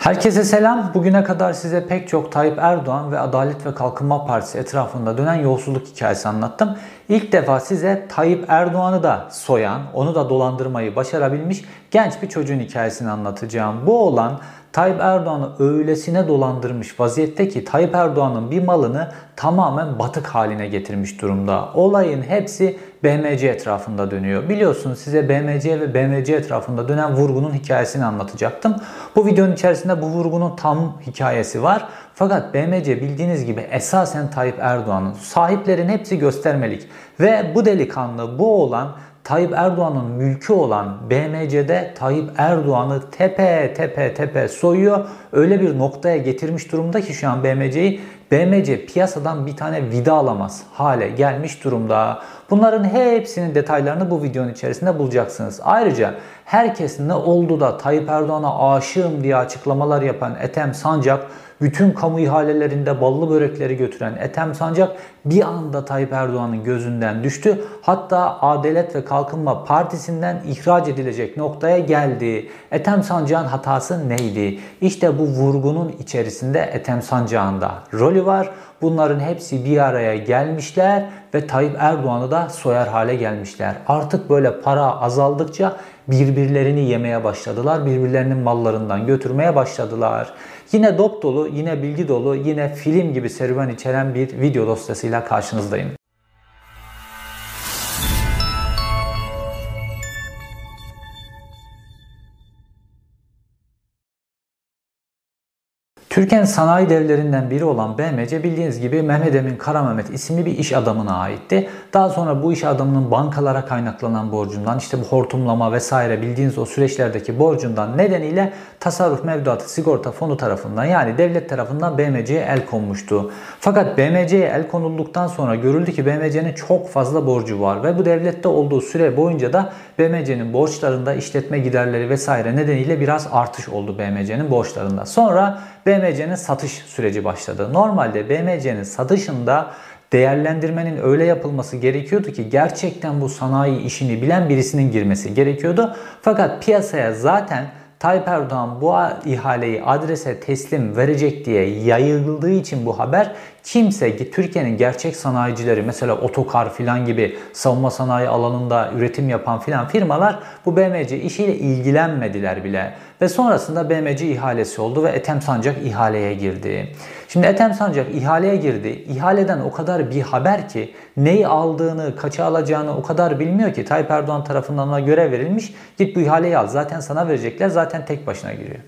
Herkese selam. Bugüne kadar size pek çok Tayyip Erdoğan ve Adalet ve Kalkınma Partisi etrafında dönen yolsuzluk hikayesi anlattım. İlk defa size Tayyip Erdoğan'ı da soyan, onu da dolandırmayı başarabilmiş genç bir çocuğun hikayesini anlatacağım. Bu olan Tayyip Erdoğan'ı öylesine dolandırmış vaziyette ki Tayyip Erdoğan'ın bir malını tamamen batık haline getirmiş durumda. Olayın hepsi BMC etrafında dönüyor. Biliyorsunuz size BMC ve BMC etrafında dönen vurgunun hikayesini anlatacaktım. Bu videonun içerisinde bu vurgunun tam hikayesi var. Fakat BMC bildiğiniz gibi esasen Tayyip Erdoğan'ın sahiplerin hepsi göstermelik. Ve bu delikanlı bu olan Tayyip Erdoğan'ın mülkü olan BMC'de Tayyip Erdoğan'ı tepe tepe tepe soyuyor. Öyle bir noktaya getirmiş durumda ki şu an BMC'yi BMC piyasadan bir tane vida alamaz hale gelmiş durumda. Bunların hepsinin detaylarını bu videonun içerisinde bulacaksınız. Ayrıca herkes ne oldu da Tayyip Erdoğan'a aşığım diye açıklamalar yapan Ethem Sancak bütün kamu ihalelerinde ballı börekleri götüren Ethem Sancak bir anda Tayyip Erdoğan'ın gözünden düştü. Hatta Adalet ve Kalkınma Partisi'nden ihraç edilecek noktaya geldi. Ethem Sancak'ın hatası neydi? İşte bu vurgunun içerisinde Ethem Sancak'ın da rolü var. Bunların hepsi bir araya gelmişler ve Tayyip Erdoğan'ı da soyar hale gelmişler. Artık böyle para azaldıkça birbirlerini yemeye başladılar. Birbirlerinin mallarından götürmeye başladılar. Yine dop dolu, yine bilgi dolu, yine film gibi serüven içeren bir video dosyasıyla karşınızdayım. Türkiye'nin sanayi devlerinden biri olan BMC bildiğiniz gibi Mehmet Emin Kara Mehmet isimli bir iş adamına aitti. Daha sonra bu iş adamının bankalara kaynaklanan borcundan işte bu hortumlama vesaire bildiğiniz o süreçlerdeki borcundan nedeniyle tasarruf mevduatı sigorta fonu tarafından yani devlet tarafından BMC'ye el konmuştu. Fakat BMC'ye el konulduktan sonra görüldü ki BMC'nin çok fazla borcu var ve bu devlette olduğu süre boyunca da BMC'nin borçlarında işletme giderleri vesaire nedeniyle biraz artış oldu BMC'nin borçlarında. Sonra BMC'nin satış süreci başladı. Normalde BMC'nin satışında değerlendirmenin öyle yapılması gerekiyordu ki gerçekten bu sanayi işini bilen birisinin girmesi gerekiyordu. Fakat piyasaya zaten Tayyip Erdoğan bu ihaleyi adrese teslim verecek diye yayıldığı için bu haber kimse Türkiye'nin gerçek sanayicileri mesela otokar filan gibi savunma sanayi alanında üretim yapan filan firmalar bu BMC işiyle ilgilenmediler bile. Ve sonrasında BMC ihalesi oldu ve Ethem Sancak ihaleye girdi. Şimdi Ethem Sancak ihaleye girdi. İhaleden o kadar bir haber ki neyi aldığını, kaça alacağını o kadar bilmiyor ki Tayyip Erdoğan tarafından ona görev verilmiş. Git bu ihaleyi al. Zaten sana verecekler. Zaten tek başına giriyor.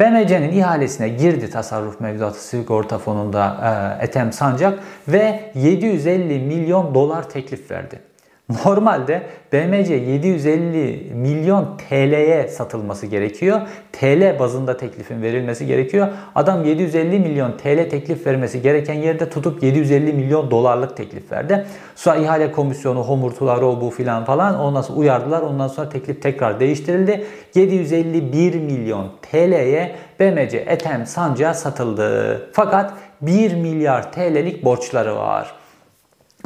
BMC'nin ihalesine girdi tasarruf mevduatı sigorta fonunda e, Ethem Sancak ve 750 milyon dolar teklif verdi. Normalde BMC 750 milyon TL'ye satılması gerekiyor. TL bazında teklifin verilmesi gerekiyor. Adam 750 milyon TL teklif vermesi gereken yerde tutup 750 milyon dolarlık teklif verdi. Sonra ihale komisyonu, homurtular, o bu filan falan ondan sonra uyardılar. Ondan sonra teklif tekrar değiştirildi. 751 milyon TL'ye BMC Ethem Sanca satıldı. Fakat 1 milyar TL'lik borçları var.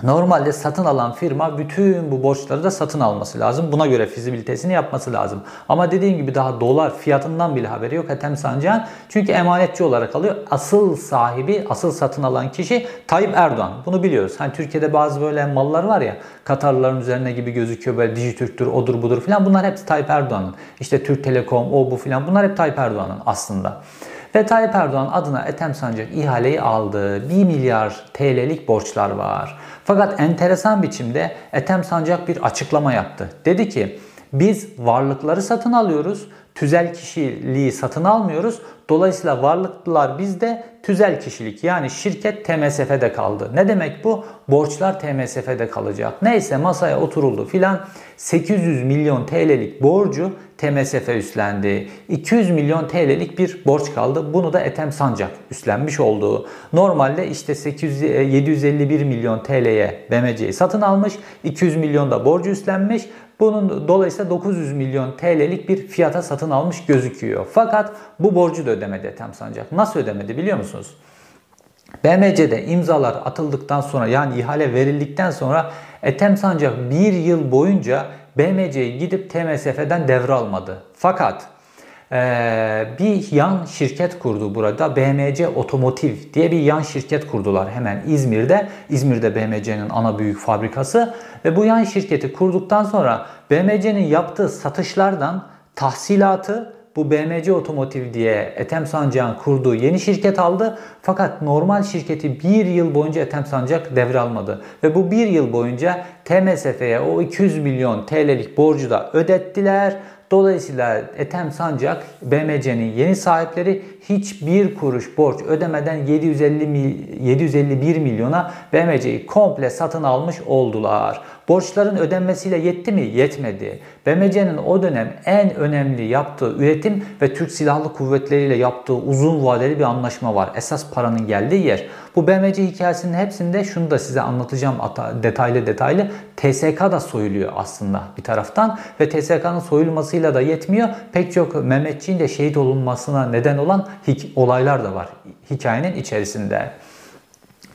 Normalde satın alan firma bütün bu borçları da satın alması lazım. Buna göre fizibilitesini yapması lazım. Ama dediğim gibi daha dolar fiyatından bile haberi yok Ethem Sancak'ın. Çünkü emanetçi olarak alıyor. Asıl sahibi, asıl satın alan kişi Tayyip Erdoğan. Bunu biliyoruz. Hani Türkiye'de bazı böyle mallar var ya Katarlıların üzerine gibi gözüküyor böyle Dijitürk'tür, odur budur filan. Bunlar hepsi Tayyip Erdoğan'ın. İşte Türk Telekom, o bu filan. Bunlar hep Tayyip Erdoğan'ın aslında. Ve Tayyip Erdoğan adına Ethem Sancak ihaleyi aldı. 1 milyar TL'lik borçlar var. Fakat enteresan biçimde Ethem Sancak bir açıklama yaptı. Dedi ki biz varlıkları satın alıyoruz, tüzel kişiliği satın almıyoruz. Dolayısıyla varlıklılar bizde tüzel kişilik yani şirket TMSF'de kaldı. Ne demek bu? Borçlar TMSF'de kalacak. Neyse masaya oturuldu filan. 800 milyon TL'lik borcu TMSF üstlendi. 200 milyon TL'lik bir borç kaldı. Bunu da Ethem Sancak üstlenmiş oldu. Normalde işte 800, 751 milyon TL'ye BMC'yi satın almış. 200 milyon da borcu üstlenmiş. Bunun dolayısıyla 900 milyon TL'lik bir fiyata satın almış gözüküyor. Fakat bu borcu da ödemedi Ethem Sancak. Nasıl ödemedi biliyor musunuz? BMC'de imzalar atıldıktan sonra yani ihale verildikten sonra Ethem Sancak bir yıl boyunca BMC'yi gidip TMSF'den devralmadı. Fakat Ee, bir yan şirket kurdu burada. BMC Otomotiv diye bir yan şirket kurdular hemen İzmir'de. İzmir'de BMC'nin ana büyük fabrikası. Ve bu yan şirketi kurduktan sonra BMC'nin yaptığı satışlardan tahsilatı bu BMC Otomotiv diye Ethem Sancak'ın kurduğu yeni şirket aldı. Fakat normal şirketi bir yıl boyunca Ethem Sancak devralmadı. Ve bu bir yıl boyunca TMSF'ye o 200 milyon TL'lik borcu da ödettiler. Dolayısıyla Ethem Sancak BMC'nin yeni sahipleri hiçbir kuruş borç ödemeden 750 mil, 751 milyona BMC'yi komple satın almış oldular. Borçların ödenmesiyle yetti mi? Yetmedi. BMC'nin o dönem en önemli yaptığı üretim ve Türk Silahlı Kuvvetleri ile yaptığı uzun vadeli bir anlaşma var. Esas paranın geldiği yer. Bu BMC hikayesinin hepsinde şunu da size anlatacağım detaylı detaylı. TSK da soyuluyor aslında bir taraftan ve TSK'nın soyulmasıyla da yetmiyor. Pek çok Mehmetçiğin de şehit olunmasına neden olan olaylar da var hikayenin içerisinde.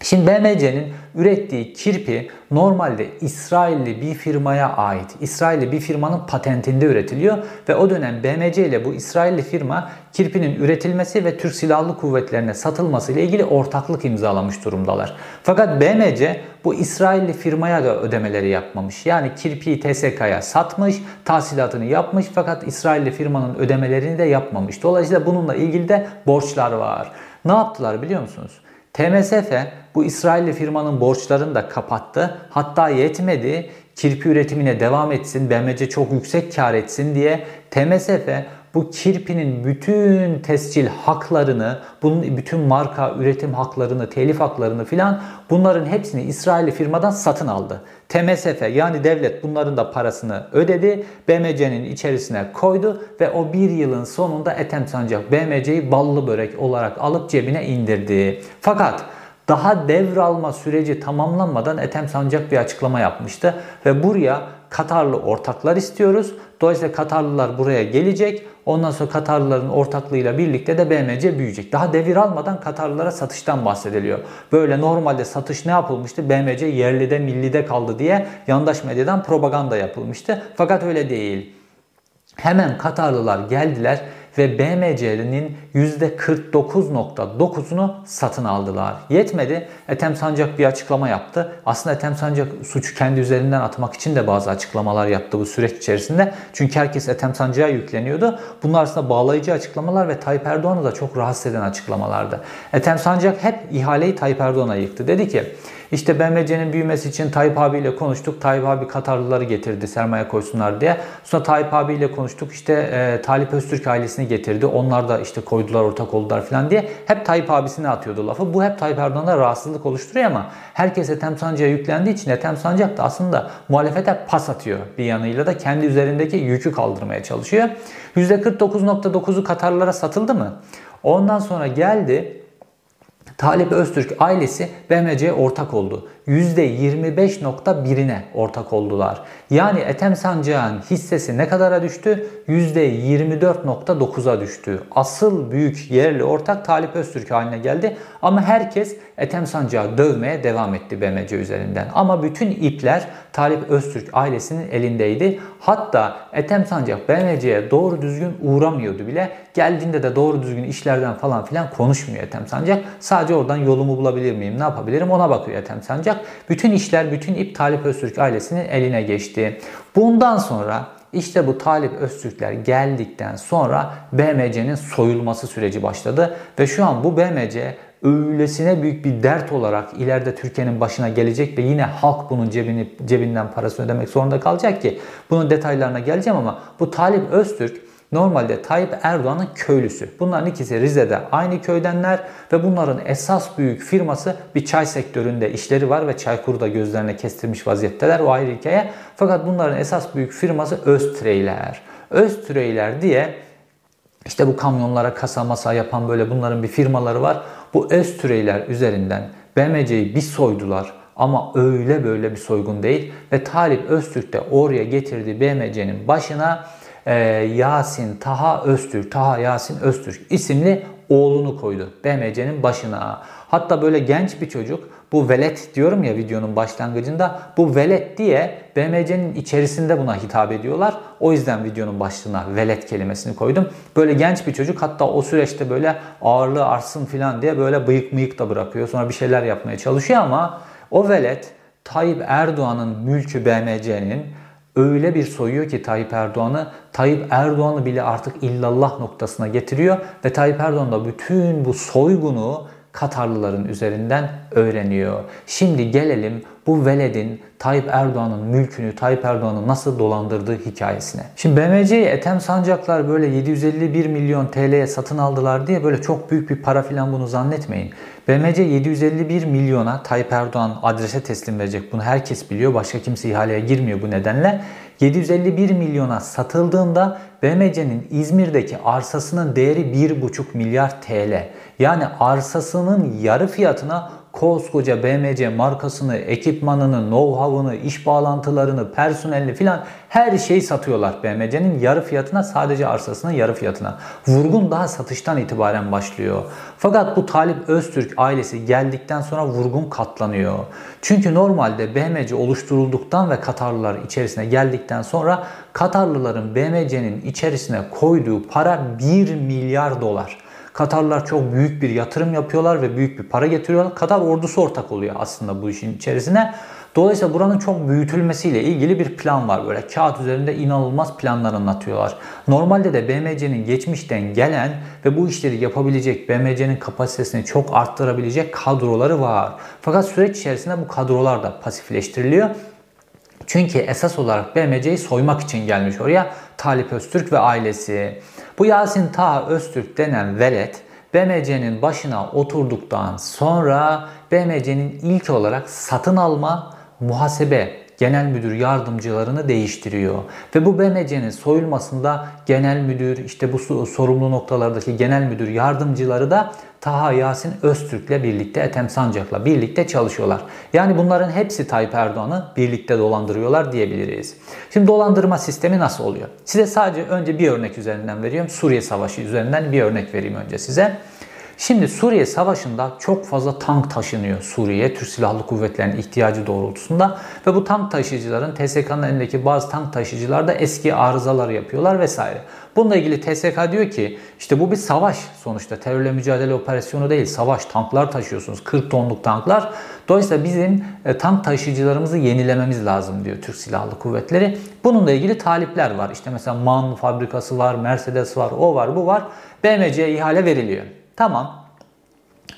Şimdi BMC'nin ürettiği kirpi normalde İsrailli bir firmaya ait. İsrailli bir firmanın patentinde üretiliyor ve o dönem BMC ile bu İsrailli firma kirpinin üretilmesi ve Türk Silahlı Kuvvetlerine satılması ile ilgili ortaklık imzalamış durumdalar. Fakat BMC bu İsrailli firmaya da ödemeleri yapmamış. Yani kirpiyi TSK'ya satmış, tahsilatını yapmış fakat İsrailli firmanın ödemelerini de yapmamış. Dolayısıyla bununla ilgili de borçlar var. Ne yaptılar biliyor musunuz? TMSF bu İsrailli firmanın borçlarını da kapattı. Hatta yetmedi kirpi üretimine devam etsin, BMC çok yüksek kar etsin diye TMSF bu kirpinin bütün tescil haklarını, bunun bütün marka üretim haklarını, telif haklarını filan bunların hepsini İsrailli firmadan satın aldı. TMSF yani devlet bunların da parasını ödedi. BMC'nin içerisine koydu ve o bir yılın sonunda Ethem Sancak BMC'yi ballı börek olarak alıp cebine indirdi. Fakat daha devralma süreci tamamlanmadan Ethem Sancak bir açıklama yapmıştı ve buraya Katarlı ortaklar istiyoruz. Dolayısıyla Katarlılar buraya gelecek. Ondan sonra Katarlıların ortaklığıyla birlikte de BMC büyüyecek. Daha devir almadan Katarlılara satıştan bahsediliyor. Böyle normalde satış ne yapılmıştı? BMC yerlide millide kaldı diye yandaş medyadan propaganda yapılmıştı. Fakat öyle değil. Hemen Katarlılar geldiler ve BMC'nin %49.9'unu satın aldılar. Yetmedi. Ethem Sancak bir açıklama yaptı. Aslında Ethem Sancak suçu kendi üzerinden atmak için de bazı açıklamalar yaptı bu süreç içerisinde. Çünkü herkes Ethem Sancak'a yükleniyordu. Bunlar aslında bağlayıcı açıklamalar ve Tayyip Erdoğan'ı da çok rahatsız eden açıklamalardı. Ethem Sancak hep ihaleyi Tayyip Erdoğan'a yıktı. Dedi ki işte BMC'nin büyümesi için Tayyip abiyle konuştuk. Tayyip abi Katarlıları getirdi sermaye koysunlar diye. Sonra Tayyip abiyle konuştuk. İşte e, Talip Öztürk ailesini getirdi. Onlar da işte koydular ortak oldular falan diye. Hep Tayyip abisine atıyordu lafı. Bu hep Tayyip Erdoğan'a rahatsızlık oluşturuyor ama herkes Ethem Sancak'a yüklendiği için Ethem Sancak da aslında muhalefete pas atıyor bir yanıyla da kendi üzerindeki yükü kaldırmaya çalışıyor. %49.9'u Katarlılara satıldı mı? Ondan sonra geldi Talip Öztürk ailesi BMC'ye ortak oldu. %25.1'ine ortak oldular. Yani Ethem Sancak'ın hissesi ne kadara düştü? %24.9'a düştü. Asıl büyük yerli ortak Talip Öztürk haline geldi. Ama herkes Ethem Sancak'ı dövmeye devam etti BMC üzerinden. Ama bütün ipler Talip Öztürk ailesinin elindeydi. Hatta Ethem Sancak BMC'ye doğru düzgün uğramıyordu bile. Geldiğinde de doğru düzgün işlerden falan filan konuşmuyor Ethem Sancak. Sadece oradan yolumu bulabilir miyim, ne yapabilirim ona bakıyor Ethem Sancak. Bütün işler, bütün ip Talip Öztürk ailesinin eline geçti. Bundan sonra işte bu Talip Öztürkler geldikten sonra BMC'nin soyulması süreci başladı ve şu an bu BMC öylesine büyük bir dert olarak ileride Türkiye'nin başına gelecek ve yine halk bunun cebini, cebinden parasını ödemek zorunda kalacak ki bunun detaylarına geleceğim ama bu Talip Öztürk Normalde Tayyip Erdoğan'ın köylüsü. Bunların ikisi Rize'de aynı köydenler ve bunların esas büyük firması bir çay sektöründe işleri var ve Çaykur'u da gözlerine kestirmiş vaziyetteler. O ayrı hikaye. Fakat bunların esas büyük firması Öztüreyler. Öztüreyler diye işte bu kamyonlara kasa masa yapan böyle bunların bir firmaları var. Bu Öztüreyler üzerinden BMC'yi bir soydular. Ama öyle böyle bir soygun değil. Ve Talip Öztürk de oraya getirdiği BMC'nin başına e, Yasin Taha Öztürk, Taha Yasin Öztürk isimli oğlunu koydu BMC'nin başına. Hatta böyle genç bir çocuk Bu velet diyorum ya videonun başlangıcında. Bu velet diye BMC'nin içerisinde buna hitap ediyorlar. O yüzden videonun başlığına velet kelimesini koydum. Böyle genç bir çocuk hatta o süreçte böyle ağırlığı artsın falan diye böyle bıyık mıyık da bırakıyor. Sonra bir şeyler yapmaya çalışıyor ama o velet Tayyip Erdoğan'ın mülkü BMC'nin öyle bir soyuyor ki Tayyip Erdoğan'ı, Tayyip Erdoğan'ı bile artık illallah noktasına getiriyor ve Tayyip Erdoğan da bütün bu soygunu Katarlıların üzerinden öğreniyor. Şimdi gelelim bu veledin Tayyip Erdoğan'ın mülkünü, Tayyip Erdoğan'ı nasıl dolandırdığı hikayesine. Şimdi BMC'yi Ethem Sancaklar böyle 751 milyon TL'ye satın aldılar diye böyle çok büyük bir para filan bunu zannetmeyin. BMC 751 milyona Tayyip Erdoğan adrese teslim verecek. Bunu herkes biliyor. Başka kimse ihaleye girmiyor bu nedenle. 751 milyona satıldığında BMC'nin İzmir'deki arsasının değeri 1,5 milyar TL. Yani arsasının yarı fiyatına koskoca BMC markasını, ekipmanını, know-how'ını, iş bağlantılarını, personelini filan her şeyi satıyorlar BMC'nin yarı fiyatına sadece arsasının yarı fiyatına. Vurgun daha satıştan itibaren başlıyor. Fakat bu Talip Öztürk ailesi geldikten sonra vurgun katlanıyor. Çünkü normalde BMC oluşturulduktan ve Katarlılar içerisine geldikten sonra Katarlıların BMC'nin içerisine koyduğu para 1 milyar dolar. Katarlar çok büyük bir yatırım yapıyorlar ve büyük bir para getiriyorlar. Katar ordusu ortak oluyor aslında bu işin içerisine. Dolayısıyla buranın çok büyütülmesiyle ilgili bir plan var. Böyle kağıt üzerinde inanılmaz planlar anlatıyorlar. Normalde de BMC'nin geçmişten gelen ve bu işleri yapabilecek, BMC'nin kapasitesini çok arttırabilecek kadroları var. Fakat süreç içerisinde bu kadrolar da pasifleştiriliyor. Çünkü esas olarak BMC'yi soymak için gelmiş oraya Talip Öztürk ve ailesi. Bu Yasin Taha Öztürk denen velet BMC'nin başına oturduktan sonra BMC'nin ilk olarak satın alma, muhasebe genel müdür yardımcılarını değiştiriyor. Ve bu BMC'nin soyulmasında genel müdür, işte bu sorumlu noktalardaki genel müdür yardımcıları da Taha Yasin Öztürk'le birlikte, Ethem Sancak'la birlikte çalışıyorlar. Yani bunların hepsi Tayyip Erdoğan'ı birlikte dolandırıyorlar diyebiliriz. Şimdi dolandırma sistemi nasıl oluyor? Size sadece önce bir örnek üzerinden veriyorum. Suriye Savaşı üzerinden bir örnek vereyim önce size. Şimdi Suriye Savaşı'nda çok fazla tank taşınıyor Suriye'ye Türk Silahlı Kuvvetleri'nin ihtiyacı doğrultusunda ve bu tank taşıyıcıların TSK'nın elindeki bazı tank taşıyıcılar da eski arızalar yapıyorlar vesaire. Bununla ilgili TSK diyor ki işte bu bir savaş sonuçta terörle mücadele operasyonu değil savaş tanklar taşıyorsunuz 40 tonluk tanklar. Dolayısıyla bizim e, tank taşıyıcılarımızı yenilememiz lazım diyor Türk Silahlı Kuvvetleri. Bununla ilgili talipler var. İşte mesela MAN fabrikası var, Mercedes var, o var, bu var. BMC'ye ihale veriliyor. Tamam.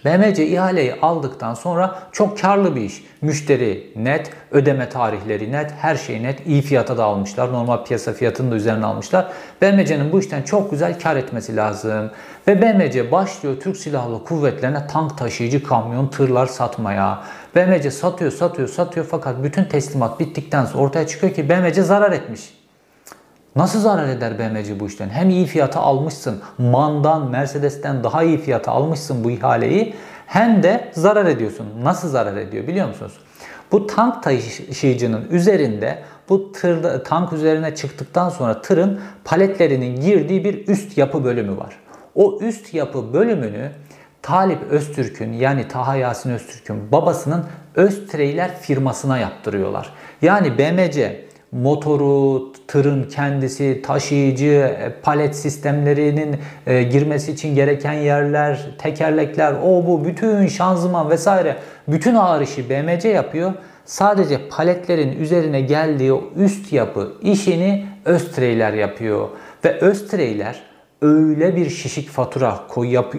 BMC ihaleyi aldıktan sonra çok karlı bir iş. Müşteri net, ödeme tarihleri net, her şey net. iyi fiyata da almışlar. Normal piyasa fiyatını da üzerine almışlar. BMC'nin bu işten çok güzel kar etmesi lazım. Ve BMC başlıyor Türk Silahlı Kuvvetlerine tank taşıyıcı kamyon, tırlar satmaya. BMC satıyor, satıyor, satıyor fakat bütün teslimat bittikten sonra ortaya çıkıyor ki BMC zarar etmiş. Nasıl zarar eder BMC bu işten? Hem iyi fiyata almışsın, MAN'dan, Mercedes'ten daha iyi fiyata almışsın bu ihaleyi hem de zarar ediyorsun. Nasıl zarar ediyor biliyor musunuz? Bu tank taşıyıcının üzerinde bu tır, tank üzerine çıktıktan sonra tırın paletlerinin girdiği bir üst yapı bölümü var. O üst yapı bölümünü Talip Öztürk'ün yani Taha Yasin Öztürk'ün babasının Öztreyler firmasına yaptırıyorlar. Yani BMC motoru, tırın kendisi, taşıyıcı, e, palet sistemlerinin e, girmesi için gereken yerler, tekerlekler, o bu bütün şanzıman vesaire bütün ağır işi BMC yapıyor. Sadece paletlerin üzerine geldiği üst yapı işini Östreyler yapıyor. Ve Östreyler öyle bir şişik fatura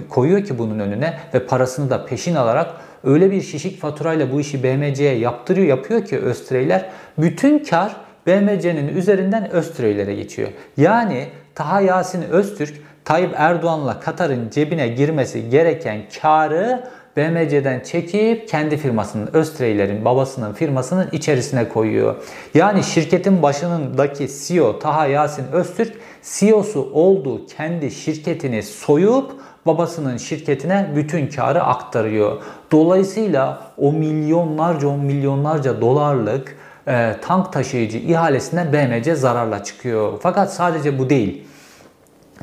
koyuyor ki bunun önüne ve parasını da peşin alarak öyle bir şişik faturayla bu işi BMC'ye yaptırıyor, yapıyor ki Östreyler bütün kar BMC'nin üzerinden Öztürk'lere geçiyor. Yani Taha Yasin Öztürk Tayyip Erdoğan'la Katar'ın cebine girmesi gereken karı BMC'den çekip kendi firmasının Öztreyler'in babasının firmasının içerisine koyuyor. Yani şirketin başındaki CEO Taha Yasin Öztürk CEO'su olduğu kendi şirketini soyup babasının şirketine bütün karı aktarıyor. Dolayısıyla o milyonlarca on milyonlarca dolarlık e, tank taşıyıcı ihalesinden BMC zararla çıkıyor. Fakat sadece bu değil.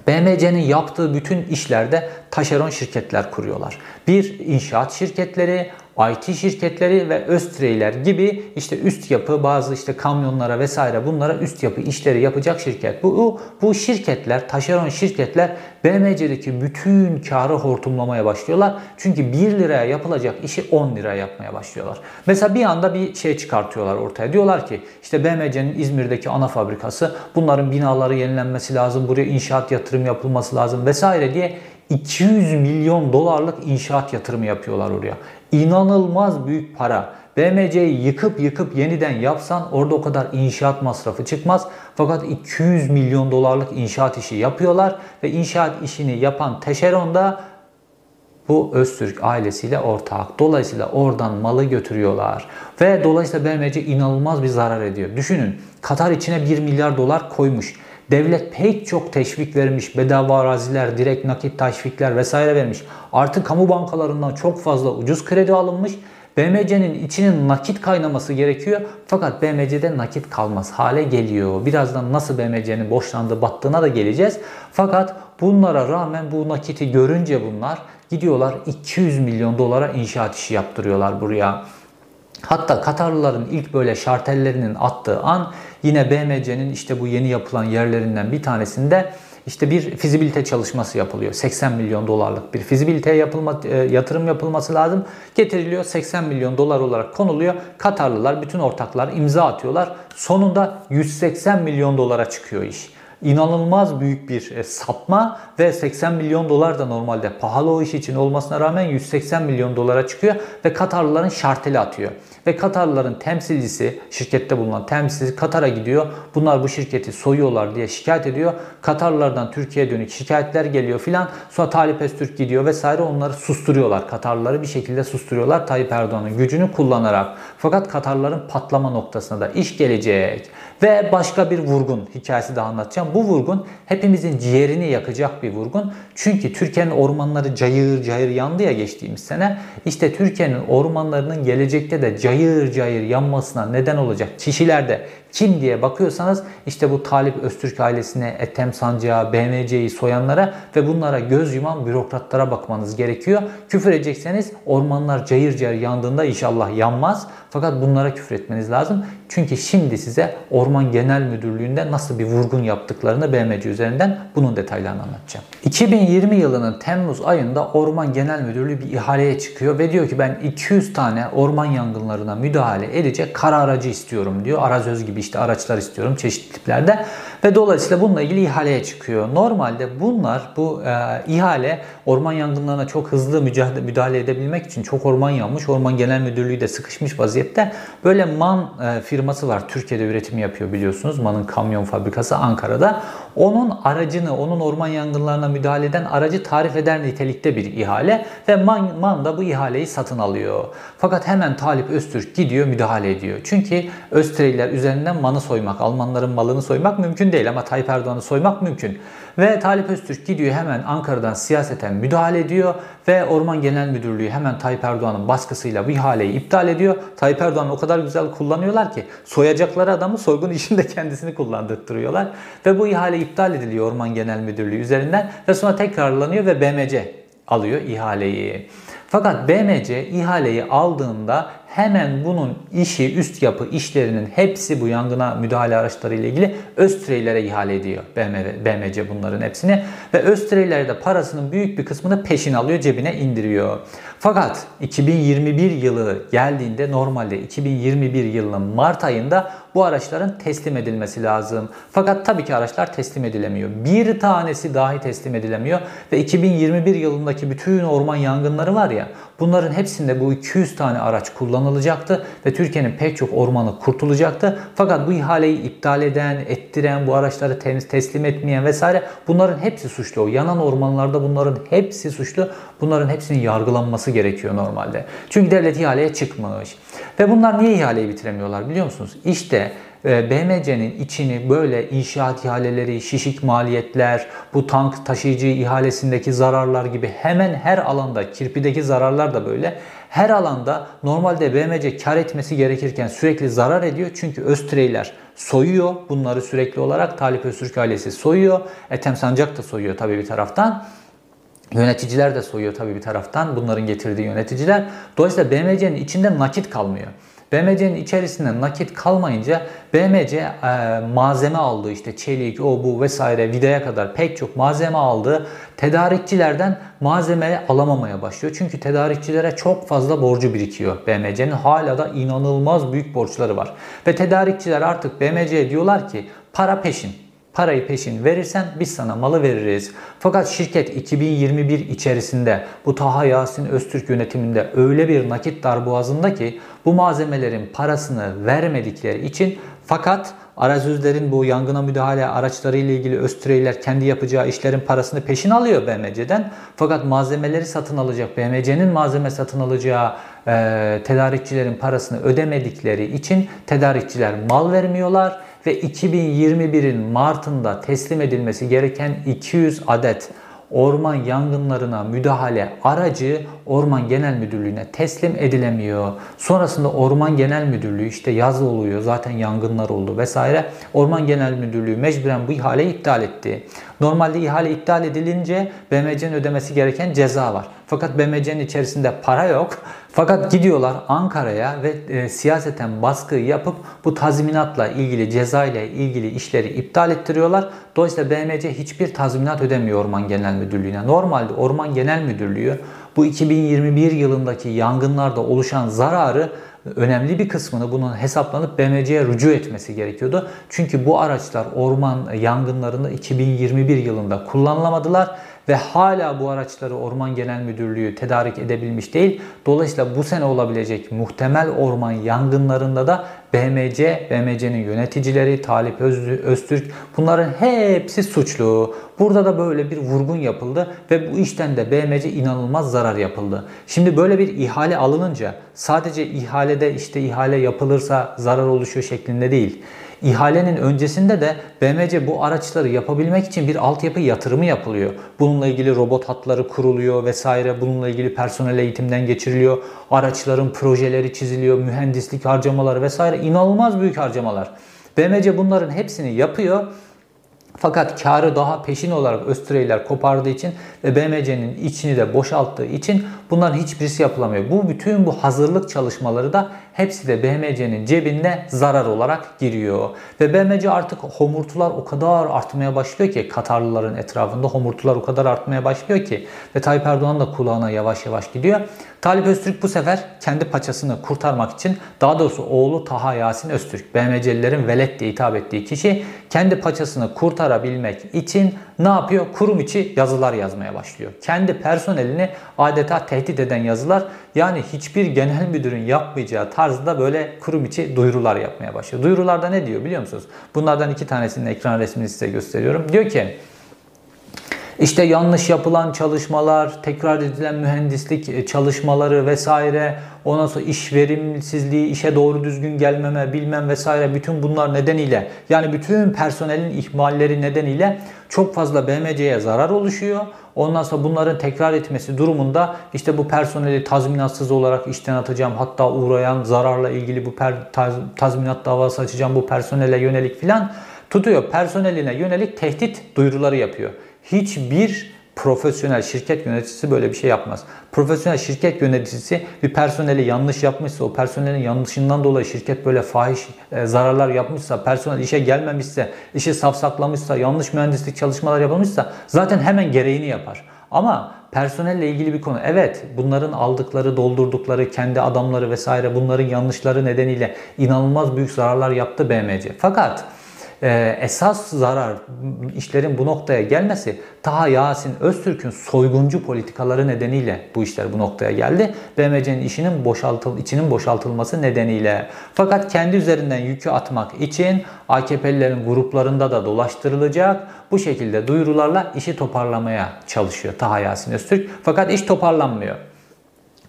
BMC'nin yaptığı bütün işlerde taşeron şirketler kuruyorlar. Bir inşaat şirketleri, IT şirketleri ve Östreyler gibi işte üst yapı bazı işte kamyonlara vesaire bunlara üst yapı işleri yapacak şirket. Bu, bu şirketler, taşeron şirketler BMC'deki bütün karı hortumlamaya başlıyorlar. Çünkü 1 liraya yapılacak işi 10 liraya yapmaya başlıyorlar. Mesela bir anda bir şey çıkartıyorlar ortaya. Diyorlar ki işte BMC'nin İzmir'deki ana fabrikası bunların binaları yenilenmesi lazım. Buraya inşaat yatırım yapılması lazım vesaire diye 200 milyon dolarlık inşaat yatırımı yapıyorlar oraya. İnanılmaz büyük para. BMC'yi yıkıp yıkıp yeniden yapsan orada o kadar inşaat masrafı çıkmaz. Fakat 200 milyon dolarlık inşaat işi yapıyorlar ve inşaat işini yapan Teşeron da bu Öztürk ailesiyle ortak. Dolayısıyla oradan malı götürüyorlar. Ve dolayısıyla BMC inanılmaz bir zarar ediyor. Düşünün Katar içine 1 milyar dolar koymuş. Devlet pek çok teşvik vermiş. Bedava araziler, direkt nakit teşvikler vesaire vermiş. Artık kamu bankalarından çok fazla ucuz kredi alınmış. BMC'nin içinin nakit kaynaması gerekiyor. Fakat BMC'de nakit kalmaz hale geliyor. Birazdan nasıl BMC'nin borçlandığı battığına da geleceğiz. Fakat bunlara rağmen bu nakiti görünce bunlar gidiyorlar 200 milyon dolara inşaat işi yaptırıyorlar buraya. Hatta Katarlıların ilk böyle şartellerinin attığı an yine BMC'nin işte bu yeni yapılan yerlerinden bir tanesinde işte bir fizibilite çalışması yapılıyor. 80 milyon dolarlık bir fizibilite yapılma, e, yatırım yapılması lazım. Getiriliyor 80 milyon dolar olarak konuluyor. Katarlılar bütün ortaklar imza atıyorlar. Sonunda 180 milyon dolara çıkıyor iş inanılmaz büyük bir e, sapma ve 80 milyon dolar da normalde pahalı o iş için olmasına rağmen 180 milyon dolara çıkıyor ve Katarlıların şarteli atıyor. Ve Katarlıların temsilcisi, şirkette bulunan temsilcisi Katar'a gidiyor. Bunlar bu şirketi soyuyorlar diye şikayet ediyor. Katarlılardan Türkiye'ye dönük şikayetler geliyor filan. Sonra Talip Öztürk gidiyor vesaire onları susturuyorlar. Katarlıları bir şekilde susturuyorlar Tayyip Erdoğan'ın gücünü kullanarak. Fakat Katarlıların patlama noktasına da iş gelecek. Ve başka bir vurgun hikayesi daha anlatacağım. Bu vurgun hepimizin ciğerini yakacak bir vurgun. Çünkü Türkiye'nin ormanları cayır cayır yandı ya geçtiğimiz sene. İşte Türkiye'nin ormanlarının gelecekte de cayır cayır yanmasına neden olacak kişilerde kim diye bakıyorsanız işte bu Talip Öztürk ailesine, Ethem Sancı'ya, BMC'yi soyanlara ve bunlara göz yuman bürokratlara bakmanız gerekiyor. Küfür edecekseniz ormanlar cayır cayır yandığında inşallah yanmaz. Fakat bunlara küfür etmeniz lazım. Çünkü şimdi size Orman Genel Müdürlüğü'nde nasıl bir vurgun yaptıklarını BMC üzerinden bunun detaylarını anlatacağım. 2020 yılının Temmuz ayında Orman Genel Müdürlüğü bir ihaleye çıkıyor ve diyor ki ben 200 tane orman yangınlarına müdahale edecek kara aracı istiyorum diyor. Arazöz gibi işte araçlar istiyorum çeşitli tiplerde ve dolayısıyla bununla ilgili ihaleye çıkıyor. Normalde bunlar bu e, ihale orman yangınlarına çok hızlı mücadele, müdahale edebilmek için çok orman yanmış. Orman Genel Müdürlüğü de sıkışmış vaziyette. Böyle MAN e, firması var. Türkiye'de üretim yapıyor biliyorsunuz. MAN'ın kamyon fabrikası Ankara'da. Onun aracını, onun orman yangınlarına müdahale eden aracı tarif eder nitelikte bir ihale ve MAN, MAN da bu ihaleyi satın alıyor. Fakat hemen Talip Öztürk gidiyor müdahale ediyor. Çünkü Östreyler üzerinden MAN'ı soymak, Almanların malını soymak mümkün değil ama Tayyip Erdoğan'ı soymak mümkün. Ve Talip Öztürk gidiyor hemen Ankara'dan siyaseten müdahale ediyor ve Orman Genel Müdürlüğü hemen Tayyip Erdoğan'ın baskısıyla bu ihaleyi iptal ediyor. Tayyip Erdoğan o kadar güzel kullanıyorlar ki soyacakları adamı soygun işinde kendisini kullandırtırıyorlar. Ve bu ihale iptal ediliyor Orman Genel Müdürlüğü üzerinden ve sonra tekrarlanıyor ve BMC alıyor ihaleyi. Fakat BMC ihaleyi aldığında hemen bunun işi, üst yapı işlerinin hepsi bu yangına müdahale araçları ile ilgili Öztreylere ihale ediyor BMW, BMC bunların hepsini. Ve Öztreyler de parasının büyük bir kısmını peşin alıyor, cebine indiriyor. Fakat 2021 yılı geldiğinde normalde 2021 yılının Mart ayında bu araçların teslim edilmesi lazım. Fakat tabii ki araçlar teslim edilemiyor. Bir tanesi dahi teslim edilemiyor ve 2021 yılındaki bütün orman yangınları var ya bunların hepsinde bu 200 tane araç kullanılacaktı ve Türkiye'nin pek çok ormanı kurtulacaktı. Fakat bu ihaleyi iptal eden, ettiren, bu araçları teslim etmeyen vesaire bunların hepsi suçlu. O yanan ormanlarda bunların hepsi suçlu. Bunların hepsinin yargılanması gerekiyor normalde. Çünkü devlet ihaleye çıkmış. Ve bunlar niye ihaleyi bitiremiyorlar biliyor musunuz? İşte BMC'nin içini böyle inşaat ihaleleri, şişik maliyetler, bu tank taşıyıcı ihalesindeki zararlar gibi hemen her alanda, kirpideki zararlar da böyle her alanda normalde BMC kar etmesi gerekirken sürekli zarar ediyor. Çünkü Öztreyler soyuyor bunları sürekli olarak. Talip Öztürk ailesi soyuyor. Ethem Sancak da soyuyor tabii bir taraftan. Yöneticiler de soyuyor tabii bir taraftan bunların getirdiği yöneticiler. Dolayısıyla BMC'nin içinde nakit kalmıyor. BMC'nin içerisinde nakit kalmayınca BMC e, malzeme aldığı işte çelik, o bu vesaire vidaya kadar pek çok malzeme aldığı tedarikçilerden malzeme alamamaya başlıyor. Çünkü tedarikçilere çok fazla borcu birikiyor BMC'nin. Hala da inanılmaz büyük borçları var. Ve tedarikçiler artık BMC'ye diyorlar ki para peşin. Parayı peşin verirsen biz sana malı veririz. Fakat şirket 2021 içerisinde bu Taha Yasin Öztürk yönetiminde öyle bir nakit darboğazında ki bu malzemelerin parasını vermedikleri için fakat Arazözlerin bu yangına müdahale araçları ile ilgili Öztüreyler kendi yapacağı işlerin parasını peşin alıyor BMC'den. Fakat malzemeleri satın alacak, BMC'nin malzeme satın alacağı e, tedarikçilerin parasını ödemedikleri için tedarikçiler mal vermiyorlar ve 2021'in Mart'ında teslim edilmesi gereken 200 adet orman yangınlarına müdahale aracı Orman Genel Müdürlüğü'ne teslim edilemiyor. Sonrasında Orman Genel Müdürlüğü işte yaz oluyor zaten yangınlar oldu vesaire. Orman Genel Müdürlüğü mecburen bu ihaleyi iptal etti. Normalde ihale iptal edilince BMC'nin ödemesi gereken ceza var. Fakat BMC'nin içerisinde para yok. Fakat gidiyorlar Ankara'ya ve e, siyaseten baskı yapıp bu tazminatla ilgili ceza ile ilgili işleri iptal ettiriyorlar. Dolayısıyla BMC hiçbir tazminat ödemiyor Orman Genel Müdürlüğü'ne. Normalde Orman Genel Müdürlüğü bu 2021 yılındaki yangınlarda oluşan zararı önemli bir kısmını bunun hesaplanıp BMC'ye rücu etmesi gerekiyordu. Çünkü bu araçlar orman yangınlarında 2021 yılında kullanılamadılar ve hala bu araçları Orman Genel Müdürlüğü tedarik edebilmiş değil. Dolayısıyla bu sene olabilecek muhtemel orman yangınlarında da BMC, BMC'nin yöneticileri, Talip Öztürk bunların hepsi suçlu. Burada da böyle bir vurgun yapıldı ve bu işten de BMC inanılmaz zarar yapıldı. Şimdi böyle bir ihale alınınca sadece ihalede işte ihale yapılırsa zarar oluşuyor şeklinde değil. İhalenin öncesinde de BMC bu araçları yapabilmek için bir altyapı yatırımı yapılıyor. Bununla ilgili robot hatları kuruluyor vesaire. Bununla ilgili personel eğitimden geçiriliyor. Araçların projeleri çiziliyor, mühendislik harcamaları vesaire inanılmaz büyük harcamalar. BMC bunların hepsini yapıyor fakat karı daha peşin olarak Östreyler kopardığı için ve BMC'nin içini de boşalttığı için bunların hiçbirisi yapılamıyor. Bu bütün bu hazırlık çalışmaları da hepsi de BMC'nin cebine zarar olarak giriyor. Ve BMC artık homurtular o kadar artmaya başlıyor ki Katarlıların etrafında homurtular o kadar artmaya başlıyor ki ve Tayyip Erdoğan da kulağına yavaş yavaş gidiyor. Talip Öztürk bu sefer kendi paçasını kurtarmak için daha doğrusu oğlu Taha Yasin Öztürk, BMC'lilerin velet diye hitap ettiği kişi kendi paçasını kurtarabilmek için ne yapıyor? Kurum içi yazılar yazmaya başlıyor. Kendi personelini adeta tehdit eden yazılar yani hiçbir genel müdürün yapmayacağı tarzda böyle kurum içi duyurular yapmaya başlıyor. Duyurularda ne diyor biliyor musunuz? Bunlardan iki tanesinin ekran resmini size gösteriyorum. Diyor ki işte yanlış yapılan çalışmalar, tekrar edilen mühendislik e, çalışmaları vesaire, ondan sonra iş verimsizliği, işe doğru düzgün gelmeme, bilmem vesaire bütün bunlar nedeniyle yani bütün personelin ihmalleri nedeniyle çok fazla BMC'ye zarar oluşuyor. Ondan sonra bunların tekrar etmesi durumunda işte bu personeli tazminatsız olarak işten atacağım. Hatta uğrayan zararla ilgili bu per, taz, tazminat davası açacağım bu personele yönelik filan tutuyor. Personeline yönelik tehdit duyuruları yapıyor. Hiçbir profesyonel şirket yöneticisi böyle bir şey yapmaz. Profesyonel şirket yöneticisi bir personeli yanlış yapmışsa, o personelin yanlışından dolayı şirket böyle fahiş e, zararlar yapmışsa, personel işe gelmemişse, işi safsaklamışsa, yanlış mühendislik çalışmalar yapılmışsa zaten hemen gereğini yapar. Ama personelle ilgili bir konu. Evet bunların aldıkları, doldurdukları, kendi adamları vesaire bunların yanlışları nedeniyle inanılmaz büyük zararlar yaptı BMC. Fakat e, esas zarar işlerin bu noktaya gelmesi Taha Yasin Öztürk'ün soyguncu politikaları nedeniyle bu işler bu noktaya geldi. BMC'nin işinin boşaltıl içinin boşaltılması nedeniyle. Fakat kendi üzerinden yükü atmak için AKP'lilerin gruplarında da dolaştırılacak. Bu şekilde duyurularla işi toparlamaya çalışıyor Taha Yasin Öztürk. Fakat iş toparlanmıyor.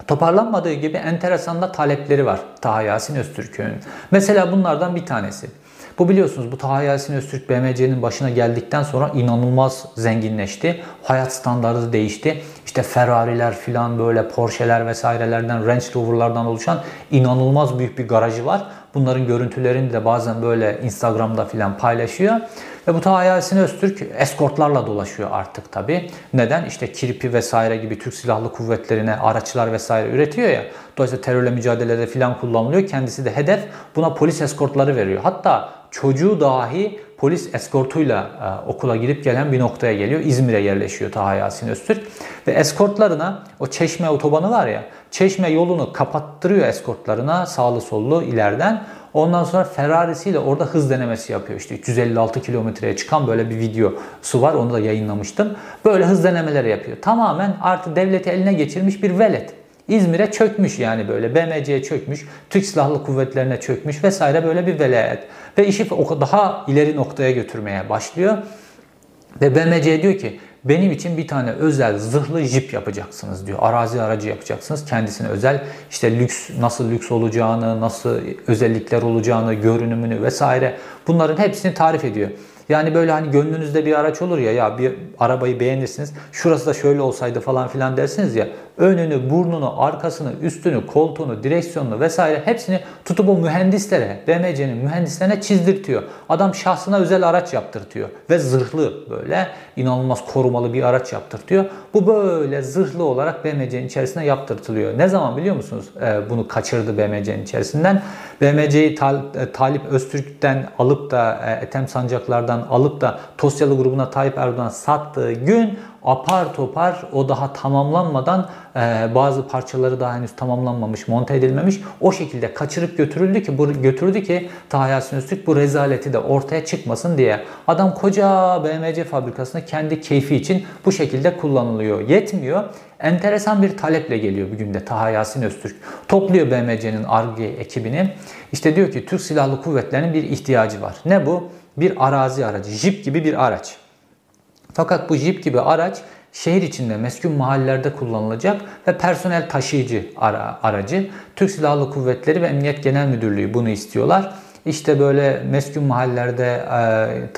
Toparlanmadığı gibi enteresan da talepleri var Taha Yasin Öztürk'ün. Mesela bunlardan bir tanesi. Bu biliyorsunuz bu Taha Yasin Öztürk BMC'nin başına geldikten sonra inanılmaz zenginleşti. Hayat standartı değişti. İşte Ferrari'ler filan böyle Porsche'ler vesairelerden Range Rover'lardan oluşan inanılmaz büyük bir garajı var. Bunların görüntülerini de bazen böyle Instagram'da filan paylaşıyor. Ve bu Taha Yasin Öztürk eskortlarla dolaşıyor artık tabi. Neden? İşte kirpi vesaire gibi Türk Silahlı Kuvvetleri'ne araçlar vesaire üretiyor ya. Dolayısıyla terörle mücadelede filan kullanılıyor. Kendisi de hedef buna polis eskortları veriyor. Hatta çocuğu dahi polis eskortuyla e, okula gidip gelen bir noktaya geliyor. İzmir'e yerleşiyor Taha Yasin Öztürk. Ve eskortlarına o Çeşme otobanı var ya, Çeşme yolunu kapattırıyor eskortlarına sağlı sollu ileriden. Ondan sonra Ferrari'siyle orada hız denemesi yapıyor. İşte 356 kilometreye çıkan böyle bir videosu var. Onu da yayınlamıştım. Böyle hız denemeleri yapıyor. Tamamen artık devleti eline geçirmiş bir velet. İzmir'e çökmüş yani böyle BMC'ye çökmüş, Türk Silahlı Kuvvetlerine çökmüş vesaire böyle bir velayet. Ve işi daha ileri noktaya götürmeye başlıyor. Ve BMC diyor ki benim için bir tane özel zırhlı jip yapacaksınız diyor. Arazi aracı yapacaksınız. Kendisine özel işte lüks nasıl lüks olacağını, nasıl özellikler olacağını, görünümünü vesaire bunların hepsini tarif ediyor. Yani böyle hani gönlünüzde bir araç olur ya ya bir arabayı beğenirsiniz. Şurası da şöyle olsaydı falan filan dersiniz ya. Önünü, burnunu, arkasını, üstünü, koltuğunu, direksiyonunu vesaire hepsini tutup o mühendislere, BMC'nin mühendislerine çizdirtiyor. Adam şahsına özel araç yaptırtıyor ve zırhlı böyle inanılmaz korumalı bir araç yaptırtıyor. Bu böyle zırhlı olarak BMC'nin içerisinde yaptırtılıyor. Ne zaman biliyor musunuz ee, bunu kaçırdı BMC'nin içerisinden? BMC'yi Tal e, Talip Öztürk'ten alıp da e, Ethem Sancaklar'dan alıp da Tosyalı grubuna Tayyip Erdoğan sattığı gün apar topar o daha tamamlanmadan e, bazı parçaları daha henüz tamamlanmamış, monte edilmemiş. O şekilde kaçırıp götürüldü ki bu götürdü ki Taha Yasin Öztürk bu rezaleti de ortaya çıkmasın diye. Adam koca BMC fabrikasını kendi keyfi için bu şekilde kullanılıyor. Yetmiyor. Enteresan bir taleple geliyor bir günde Taha Yasin Öztürk. Topluyor BMC'nin ARGE ekibini. İşte diyor ki Türk Silahlı Kuvvetleri'nin bir ihtiyacı var. Ne bu? Bir arazi aracı, jip gibi bir araç. Fakat bu jip gibi araç şehir içinde meskun mahallelerde kullanılacak ve personel taşıyıcı ara, aracı. Türk Silahlı Kuvvetleri ve Emniyet Genel Müdürlüğü bunu istiyorlar. İşte böyle meskun mahallelerde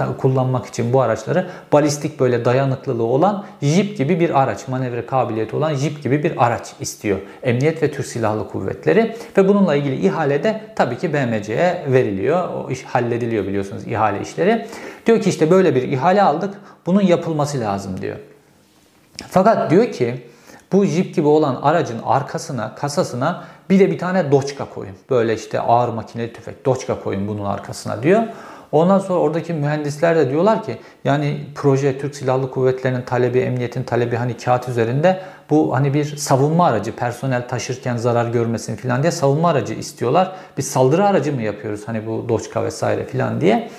e, kullanmak için bu araçları balistik böyle dayanıklılığı olan jip gibi bir araç, manevra kabiliyeti olan jip gibi bir araç istiyor. Emniyet ve Türk Silahlı Kuvvetleri ve bununla ilgili ihale de tabii ki BMC'ye veriliyor. O iş hallediliyor biliyorsunuz ihale işleri. Diyor ki işte böyle bir ihale aldık. Bunun yapılması lazım diyor. Fakat diyor ki bu jip gibi olan aracın arkasına, kasasına bir de bir tane doçka koyun. Böyle işte ağır makineli tüfek doçka koyun bunun arkasına diyor. Ondan sonra oradaki mühendisler de diyorlar ki yani proje Türk Silahlı Kuvvetleri'nin talebi, emniyetin talebi hani kağıt üzerinde bu hani bir savunma aracı, personel taşırken zarar görmesin falan diye savunma aracı istiyorlar. Bir saldırı aracı mı yapıyoruz hani bu Doçka vesaire falan diye.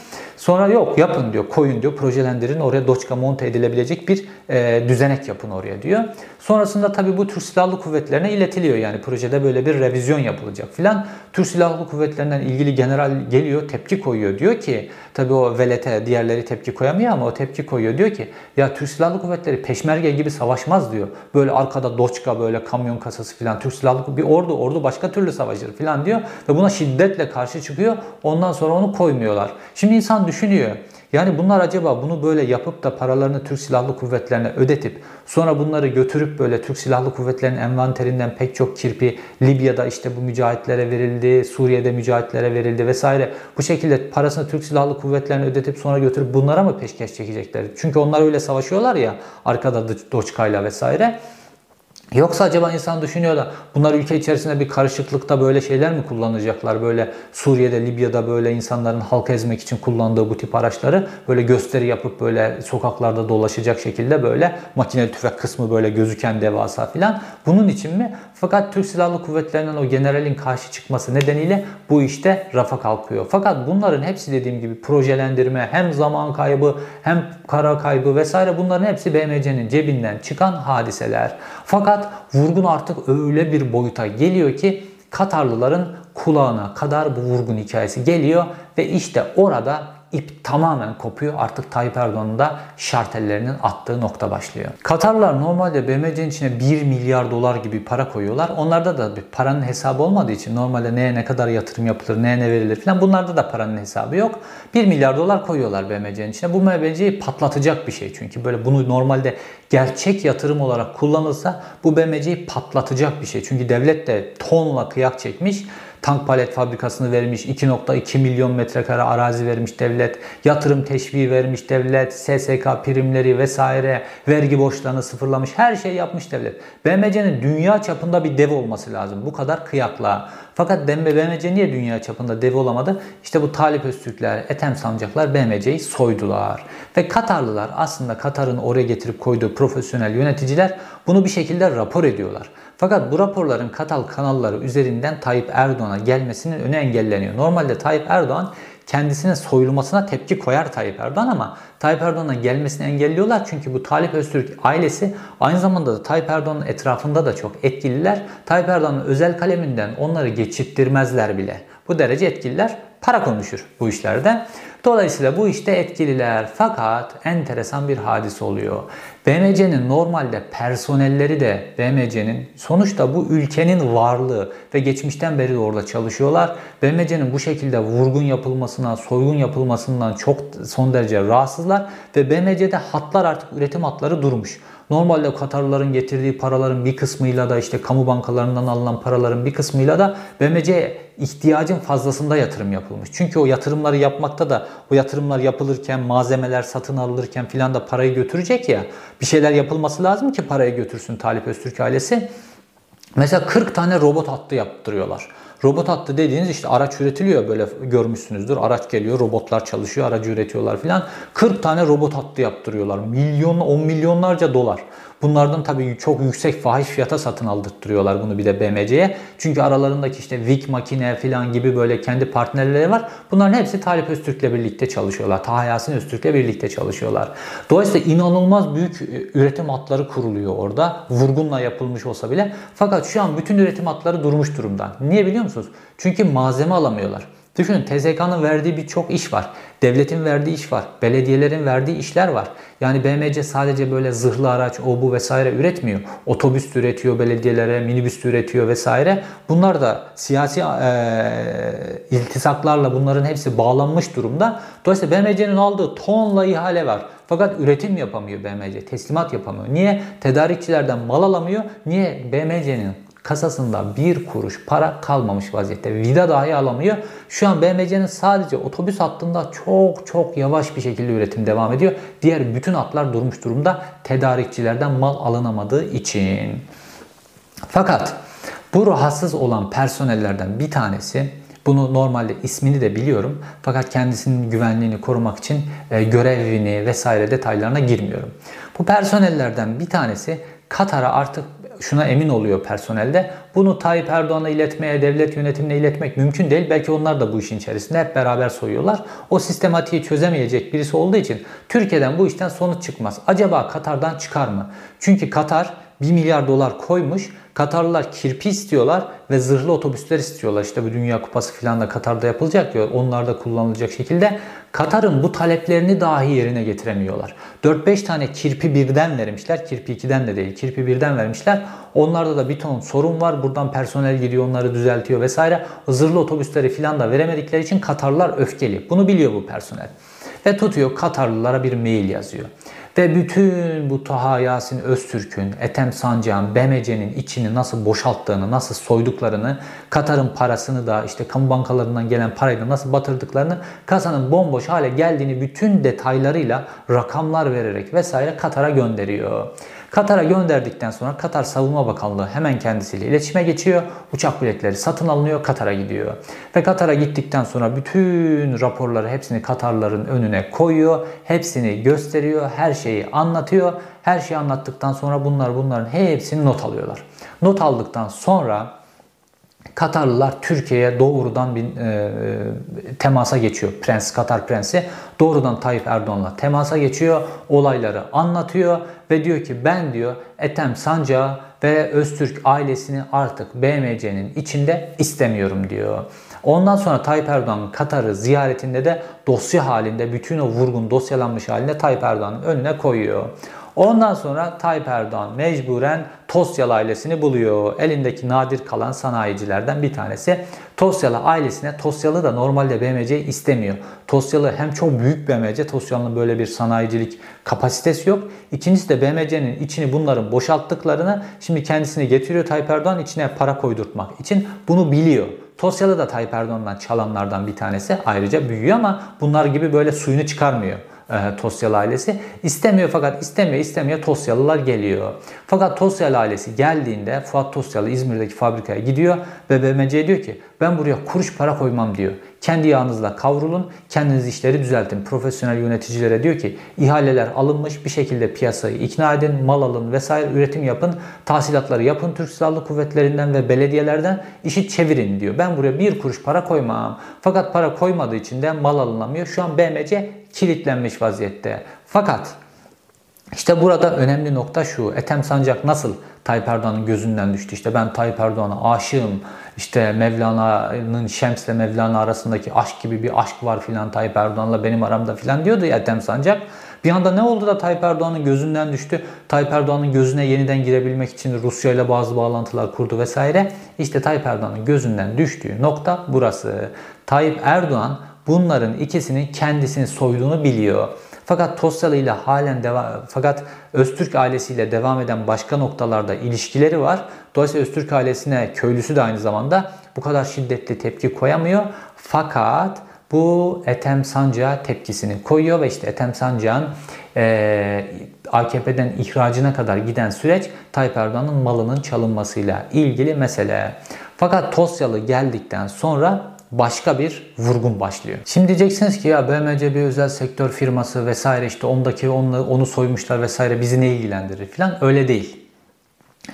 Sonra yok yapın diyor, koyun diyor, projelendirin oraya Doçka monte edilebilecek bir e, düzenek yapın oraya diyor. Sonrasında tabii bu Türk Silahlı Kuvvetlerine iletiliyor yani projede böyle bir revizyon yapılacak filan. Türk Silahlı Kuvvetlerinden ilgili general geliyor, tepki koyuyor. Diyor ki tabii o velete diğerleri tepki koyamıyor ama o tepki koyuyor. Diyor ki ya Türk Silahlı Kuvvetleri peşmerge gibi savaşmaz diyor. Böyle arkada doçka böyle kamyon kasası filan Türk Silahlı bir ordu ordu başka türlü savaşır filan diyor ve buna şiddetle karşı çıkıyor. Ondan sonra onu koymuyorlar. Şimdi insan düşünüyor. Yani bunlar acaba bunu böyle yapıp da paralarını Türk Silahlı Kuvvetlerine ödetip sonra bunları götürüp böyle Türk Silahlı Kuvvetleri'nin envanterinden pek çok kirpi Libya'da işte bu mücahitlere verildi, Suriye'de mücahitlere verildi vesaire. Bu şekilde parasını Türk Silahlı Kuvvetlerine ödetip sonra götürüp bunlara mı peşkeş çekecekler? Çünkü onlar öyle savaşıyorlar ya arkada Doçka'yla vesaire. Yoksa acaba insan düşünüyor da bunlar ülke içerisinde bir karışıklıkta böyle şeyler mi kullanacaklar? Böyle Suriye'de, Libya'da böyle insanların halk ezmek için kullandığı bu tip araçları böyle gösteri yapıp böyle sokaklarda dolaşacak şekilde böyle makineli tüfek kısmı böyle gözüken devasa filan. Bunun için mi? Fakat Türk Silahlı Kuvvetleri'nin o generalin karşı çıkması nedeniyle bu işte rafa kalkıyor. Fakat bunların hepsi dediğim gibi projelendirme, hem zaman kaybı, hem kara kaybı vesaire bunların hepsi BMC'nin cebinden çıkan hadiseler. Fakat vurgun artık öyle bir boyuta geliyor ki Katarlıların kulağına kadar bu vurgun hikayesi geliyor ve işte orada ip tamamen kopuyor. Artık Tayyip Erdoğan'ın da şartellerinin attığı nokta başlıyor. Katarlar normalde BMC'nin içine 1 milyar dolar gibi para koyuyorlar. Onlarda da bir paranın hesabı olmadığı için normalde neye ne kadar yatırım yapılır, neye ne verilir falan bunlarda da paranın hesabı yok. 1 milyar dolar koyuyorlar BMC'nin içine. Bu BMC'yi patlatacak bir şey çünkü böyle bunu normalde gerçek yatırım olarak kullanılsa bu BMC'yi patlatacak bir şey. Çünkü devlet de tonla kıyak çekmiş tank palet fabrikasını vermiş, 2.2 milyon metrekare arazi vermiş devlet, yatırım teşviği vermiş devlet, SSK primleri vesaire, vergi borçlarını sıfırlamış, her şey yapmış devlet. BMC'nin dünya çapında bir dev olması lazım. Bu kadar kıyakla. Fakat BMC niye dünya çapında dev olamadı? İşte bu Talip Öztürkler, Ethem Sancaklar BMC'yi soydular. Ve Katarlılar aslında Katar'ın oraya getirip koyduğu profesyonel yöneticiler bunu bir şekilde rapor ediyorlar. Fakat bu raporların Katal kanalları üzerinden Tayyip Erdoğan'a gelmesinin önü engelleniyor. Normalde Tayyip Erdoğan kendisine soyulmasına tepki koyar Tayyip Erdoğan ama Tayyip Erdoğan'a gelmesini engelliyorlar. Çünkü bu Talip Öztürk ailesi aynı zamanda da Tayyip Erdoğan'ın etrafında da çok etkililer. Tayyip Erdoğan'ın özel kaleminden onları geçittirmezler bile. Bu derece etkililer. Para konuşur bu işlerde. Dolayısıyla bu işte etkililer fakat enteresan bir hadis oluyor. BMC'nin normalde personelleri de BMC'nin sonuçta bu ülkenin varlığı ve geçmişten beri de orada çalışıyorlar. BMC'nin bu şekilde vurgun yapılmasına, soygun yapılmasından çok son derece rahatsızlar ve BMC'de hatlar artık üretim hatları durmuş. Normalde Katarlıların getirdiği paraların bir kısmıyla da işte kamu bankalarından alınan paraların bir kısmıyla da BMC ihtiyacın fazlasında yatırım yapılmış. Çünkü o yatırımları yapmakta da o yatırımlar yapılırken malzemeler satın alınırken filan da parayı götürecek ya. Bir şeyler yapılması lazım ki parayı götürsün Talip Öztürk ailesi. Mesela 40 tane robot hattı yaptırıyorlar. Robot hattı dediğiniz işte araç üretiliyor böyle görmüşsünüzdür. Araç geliyor, robotlar çalışıyor, aracı üretiyorlar filan. 40 tane robot hattı yaptırıyorlar. Milyon, 10 milyonlarca dolar. Bunlardan tabii çok yüksek fahiş fiyata satın aldırtıyorlar bunu bir de BMC'ye. Çünkü aralarındaki işte VIC makine falan gibi böyle kendi partnerleri var. Bunların hepsi Talip Öztürk'le birlikte çalışıyorlar. Taha Yasin Öztürk'le birlikte çalışıyorlar. Dolayısıyla inanılmaz büyük e, üretim hatları kuruluyor orada. Vurgunla yapılmış olsa bile. Fakat şu an bütün üretim hatları durmuş durumda. Niye biliyor musunuz? Çünkü malzeme alamıyorlar. Düşünün TSK'nın verdiği birçok iş var. Devletin verdiği iş var. Belediyelerin verdiği işler var. Yani BMC sadece böyle zırhlı araç, o bu vesaire üretmiyor. Otobüs üretiyor belediyelere, minibüs üretiyor vesaire. Bunlar da siyasi e, iltisaklarla bunların hepsi bağlanmış durumda. Dolayısıyla BMC'nin aldığı tonla ihale var. Fakat üretim yapamıyor BMC, teslimat yapamıyor. Niye? Tedarikçilerden mal alamıyor. Niye? BMC'nin kasasında bir kuruş para kalmamış vaziyette. Vida dahi alamıyor. Şu an BMC'nin sadece otobüs hattında çok çok yavaş bir şekilde üretim devam ediyor. Diğer bütün hatlar durmuş durumda tedarikçilerden mal alınamadığı için. Fakat bu rahatsız olan personellerden bir tanesi bunu normalde ismini de biliyorum fakat kendisinin güvenliğini korumak için e, görevini vesaire detaylarına girmiyorum. Bu personellerden bir tanesi Katar'a artık şuna emin oluyor personelde. Bunu Tayyip Erdoğan'a iletmeye, devlet yönetimine iletmek mümkün değil. Belki onlar da bu işin içerisinde hep beraber soyuyorlar. O sistematiği çözemeyecek birisi olduğu için Türkiye'den bu işten sonuç çıkmaz. Acaba Katar'dan çıkar mı? Çünkü Katar 1 milyar dolar koymuş. Katarlılar kirpi istiyorlar ve zırhlı otobüsler istiyorlar. İşte bu Dünya Kupası falan da Katar'da yapılacak diyor. Onlar da kullanılacak şekilde. Katar'ın bu taleplerini dahi yerine getiremiyorlar. 4-5 tane kirpi birden vermişler. Kirpi 2'den de değil. Kirpi birden vermişler. Onlarda da bir ton sorun var. Buradan personel gidiyor onları düzeltiyor vesaire. Zırhlı otobüsleri falan da veremedikleri için Katarlılar öfkeli. Bunu biliyor bu personel. Ve tutuyor Katarlılara bir mail yazıyor. Ve bütün bu Taha Yasin Öztürk'ün, Ethem Sancak'ın, BMC'nin içini nasıl boşalttığını, nasıl soyduklarını, Katar'ın parasını da işte kamu bankalarından gelen parayı da nasıl batırdıklarını, kasanın bomboş hale geldiğini bütün detaylarıyla rakamlar vererek vesaire Katar'a gönderiyor. Katar'a gönderdikten sonra Katar Savunma Bakanlığı hemen kendisiyle iletişime geçiyor. Uçak biletleri satın alınıyor, Katar'a gidiyor. Ve Katar'a gittikten sonra bütün raporları hepsini Katarların önüne koyuyor. Hepsini gösteriyor, her şeyi anlatıyor. Her şeyi anlattıktan sonra bunlar bunların hepsini not alıyorlar. Not aldıktan sonra Katarlılar Türkiye'ye doğrudan bir e, temasa geçiyor. Prens, Katar Prensi doğrudan Tayyip Erdoğan'la temasa geçiyor. Olayları anlatıyor ve diyor ki ben diyor Ethem Sancağı ve Öztürk ailesini artık BMC'nin içinde istemiyorum diyor. Ondan sonra Tayyip Erdoğan Katar'ı ziyaretinde de dosya halinde bütün o vurgun dosyalanmış halinde Tayyip Erdoğan'ın önüne koyuyor. Ondan sonra Tayyip Erdoğan mecburen Tosyalı ailesini buluyor. Elindeki nadir kalan sanayicilerden bir tanesi. Tosyalı ailesine, Tosyalı da normalde BMC istemiyor. Tosyalı hem çok büyük BMC, Tosyalı'nın böyle bir sanayicilik kapasitesi yok. İkincisi de BMC'nin içini bunların boşalttıklarını şimdi kendisini getiriyor Tayyip Erdoğan içine para koydurtmak için. Bunu biliyor. Tosyalı da Tayyip Erdoğan'dan çalanlardan bir tanesi. Ayrıca büyüyor ama bunlar gibi böyle suyunu çıkarmıyor e, Tosyalı ailesi. İstemiyor fakat istemiyor istemiyor Tosyalılar geliyor. Fakat Tosyalı ailesi geldiğinde Fuat Tosyalı İzmir'deki fabrikaya gidiyor ve BMC diyor ki ben buraya kuruş para koymam diyor. Kendi yağınızla kavrulun, kendiniz işleri düzeltin. Profesyonel yöneticilere diyor ki ihaleler alınmış bir şekilde piyasayı ikna edin, mal alın vesaire üretim yapın, tahsilatları yapın Türk Silahlı Kuvvetlerinden ve belediyelerden işi çevirin diyor. Ben buraya bir kuruş para koymam. Fakat para koymadığı için de mal alınamıyor. Şu an BMC kilitlenmiş vaziyette. Fakat işte burada önemli nokta şu. Ethem Sancak nasıl Tayyip Erdoğan'ın gözünden düştü? İşte ben Tayyip Erdoğan'a aşığım. İşte Mevlana'nın Şems ile Mevlana arasındaki aşk gibi bir aşk var filan Tayyip Erdoğan'la benim aramda filan diyordu ya Ethem Sancak. Bir anda ne oldu da Tayyip Erdoğan'ın gözünden düştü? Tayyip Erdoğan'ın gözüne yeniden girebilmek için Rusya ile bazı bağlantılar kurdu vesaire. İşte Tayyip Erdoğan'ın gözünden düştüğü nokta burası. Tayyip Erdoğan bunların ikisinin kendisini soyduğunu biliyor. Fakat Tosyalı ile halen devam fakat Öztürk ailesiyle devam eden başka noktalarda ilişkileri var. Dolayısıyla Öztürk ailesine köylüsü de aynı zamanda bu kadar şiddetli tepki koyamıyor. Fakat bu Ethem Sancak'a tepkisini koyuyor ve işte Ethem Sancak'ın e, AKP'den ihracına kadar giden süreç Tayyip Erdoğan'ın malının çalınmasıyla ilgili mesele. Fakat Tosyalı geldikten sonra başka bir vurgun başlıyor. Şimdi diyeceksiniz ki ya BMC bir özel sektör firması vesaire işte ondaki onu, onu soymuşlar vesaire bizi ne ilgilendirir filan öyle değil.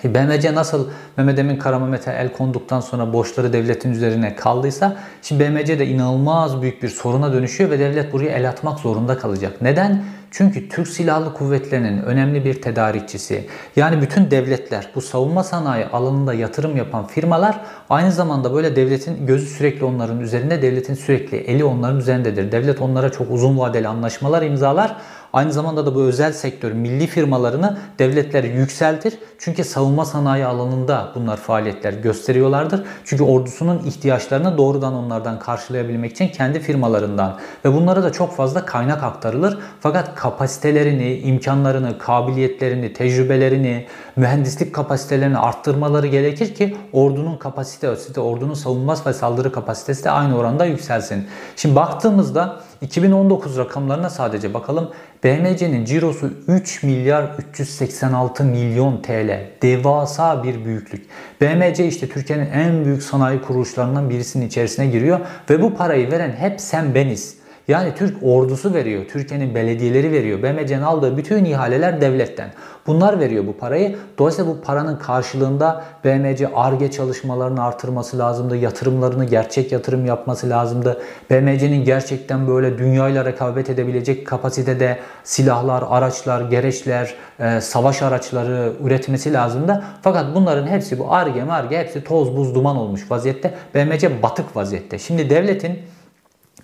E, BMC nasıl Mehmet Emin Karamehmet'e el konduktan sonra borçları devletin üzerine kaldıysa şimdi BMC de inanılmaz büyük bir soruna dönüşüyor ve devlet buraya el atmak zorunda kalacak. Neden? Çünkü Türk Silahlı Kuvvetleri'nin önemli bir tedarikçisi. Yani bütün devletler bu savunma sanayi alanında yatırım yapan firmalar aynı zamanda böyle devletin gözü sürekli onların üzerinde, devletin sürekli eli onların üzerindedir. Devlet onlara çok uzun vadeli anlaşmalar imzalar. Aynı zamanda da bu özel sektör, milli firmalarını devletler yükseltir. Çünkü savunma sanayi alanında bunlar faaliyetler gösteriyorlardır. Çünkü ordusunun ihtiyaçlarını doğrudan onlardan karşılayabilmek için kendi firmalarından ve bunlara da çok fazla kaynak aktarılır. Fakat kapasitelerini, imkanlarını, kabiliyetlerini, tecrübelerini, mühendislik kapasitelerini arttırmaları gerekir ki ordunun kapasitesi, ordunun savunma ve saldırı kapasitesi de aynı oranda yükselsin. Şimdi baktığımızda 2019 rakamlarına sadece bakalım. BMC'nin cirosu 3 milyar 386 milyon TL. Devasa bir büyüklük. BMC işte Türkiye'nin en büyük sanayi kuruluşlarından birisinin içerisine giriyor ve bu parayı veren hep sen beniz. Yani Türk ordusu veriyor, Türkiye'nin belediyeleri veriyor. BMC'nin aldığı bütün ihaleler devletten. Bunlar veriyor bu parayı. Dolayısıyla bu paranın karşılığında BMC ARGE çalışmalarını artırması lazımdı. Yatırımlarını gerçek yatırım yapması lazımdı. BMC'nin gerçekten böyle dünyayla rekabet edebilecek kapasitede silahlar, araçlar, gereçler, e, savaş araçları üretmesi lazımdı. Fakat bunların hepsi bu ARGE, MARGE hepsi toz buz duman olmuş vaziyette. BMC batık vaziyette. Şimdi devletin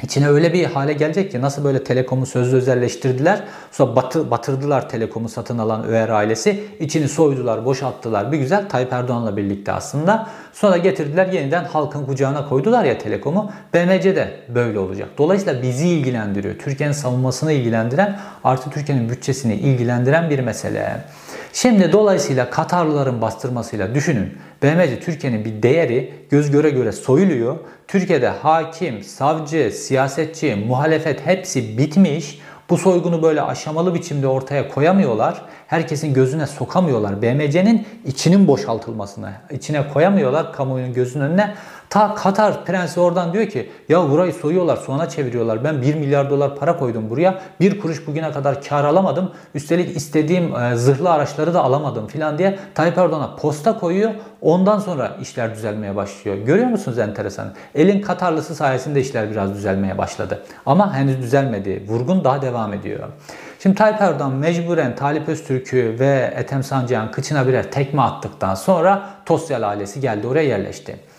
İçine öyle bir hale gelecek ki nasıl böyle telekomu sözlü özelleştirdiler. Sonra batı, batırdılar telekomu satın alan Öğer ailesi. İçini soydular, boşalttılar. Bir güzel Tayyip Erdoğan'la birlikte aslında. Sonra getirdiler yeniden halkın kucağına koydular ya telekomu. BMC de böyle olacak. Dolayısıyla bizi ilgilendiriyor. Türkiye'nin savunmasını ilgilendiren artı Türkiye'nin bütçesini ilgilendiren bir mesele. Şimdi dolayısıyla Katarlıların bastırmasıyla düşünün. BMC Türkiye'nin bir değeri göz göre göre soyuluyor. Türkiye'de hakim, savcı, siyasetçi, muhalefet hepsi bitmiş. Bu soygunu böyle aşamalı biçimde ortaya koyamıyorlar. Herkesin gözüne sokamıyorlar. BMC'nin içinin boşaltılmasına, içine koyamıyorlar kamuoyunun gözünün önüne. Ta Katar prensi oradan diyor ki ya burayı soyuyorlar soğana çeviriyorlar. Ben 1 milyar dolar para koydum buraya. Bir kuruş bugüne kadar kar alamadım. Üstelik istediğim e, zırhlı araçları da alamadım filan diye Tayyip Erdoğan'a posta koyuyor. Ondan sonra işler düzelmeye başlıyor. Görüyor musunuz enteresan? Elin Katarlısı sayesinde işler biraz düzelmeye başladı. Ama henüz düzelmedi. Vurgun daha devam ediyor. Şimdi Tayyip Erdoğan mecburen Talip Öztürk'ü ve Ethem Sancak'ın kıçına birer tekme attıktan sonra Tosyal ailesi geldi oraya yerleşti.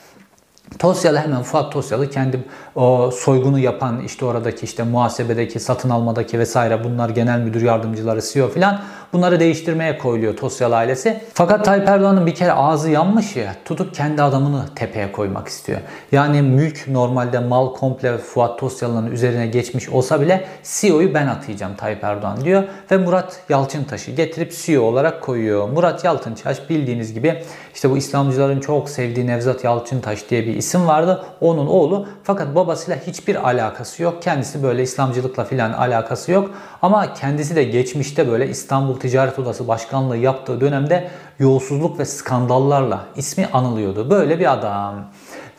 Tosyalı hemen Fuat Tosyalı kendi o soygunu yapan işte oradaki işte muhasebedeki satın almadaki vesaire bunlar genel müdür yardımcıları CEO filan bunları değiştirmeye koyuluyor Tosyalı ailesi. Fakat Tayyip Erdoğan'ın bir kere ağzı yanmış ya tutup kendi adamını tepeye koymak istiyor. Yani mülk normalde mal komple Fuat Tosyalı'nın üzerine geçmiş olsa bile CEO'yu ben atayacağım Tayyip Erdoğan diyor ve Murat Yalçıntaş'ı getirip CEO olarak koyuyor. Murat Yalçıntaş bildiğiniz gibi işte bu İslamcıların çok sevdiği Nevzat Yalçıntaş diye bir isim vardı. Onun oğlu fakat babasıyla hiçbir alakası yok. Kendisi böyle İslamcılıkla filan alakası yok. Ama kendisi de geçmişte böyle İstanbul Ticaret Odası Başkanlığı yaptığı dönemde yolsuzluk ve skandallarla ismi anılıyordu. Böyle bir adam.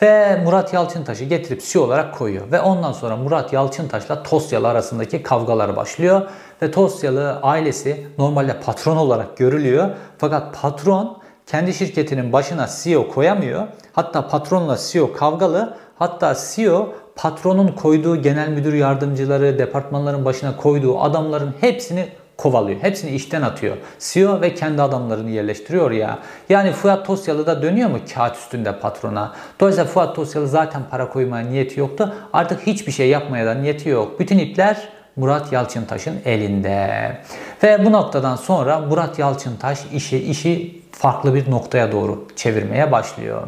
Ve Murat Yalçıntaş'ı getirip CEO olarak koyuyor. Ve ondan sonra Murat Yalçıntaş'la Tosyalı arasındaki kavgalar başlıyor. Ve Tosyalı ailesi normalde patron olarak görülüyor. Fakat patron kendi şirketinin başına CEO koyamıyor. Hatta patronla CEO kavgalı. Hatta CEO patronun koyduğu genel müdür yardımcıları, departmanların başına koyduğu adamların hepsini kovalıyor. Hepsini işten atıyor. CEO ve kendi adamlarını yerleştiriyor ya. Yani Fuat Tosyalı da dönüyor mu kağıt üstünde patrona? Dolayısıyla Fuat Tosyalı zaten para koymaya niyeti yoktu. Artık hiçbir şey yapmaya da niyeti yok. Bütün ipler Murat Yalçıntaş'ın elinde. Ve bu noktadan sonra Murat Yalçıntaş işi işi farklı bir noktaya doğru çevirmeye başlıyor.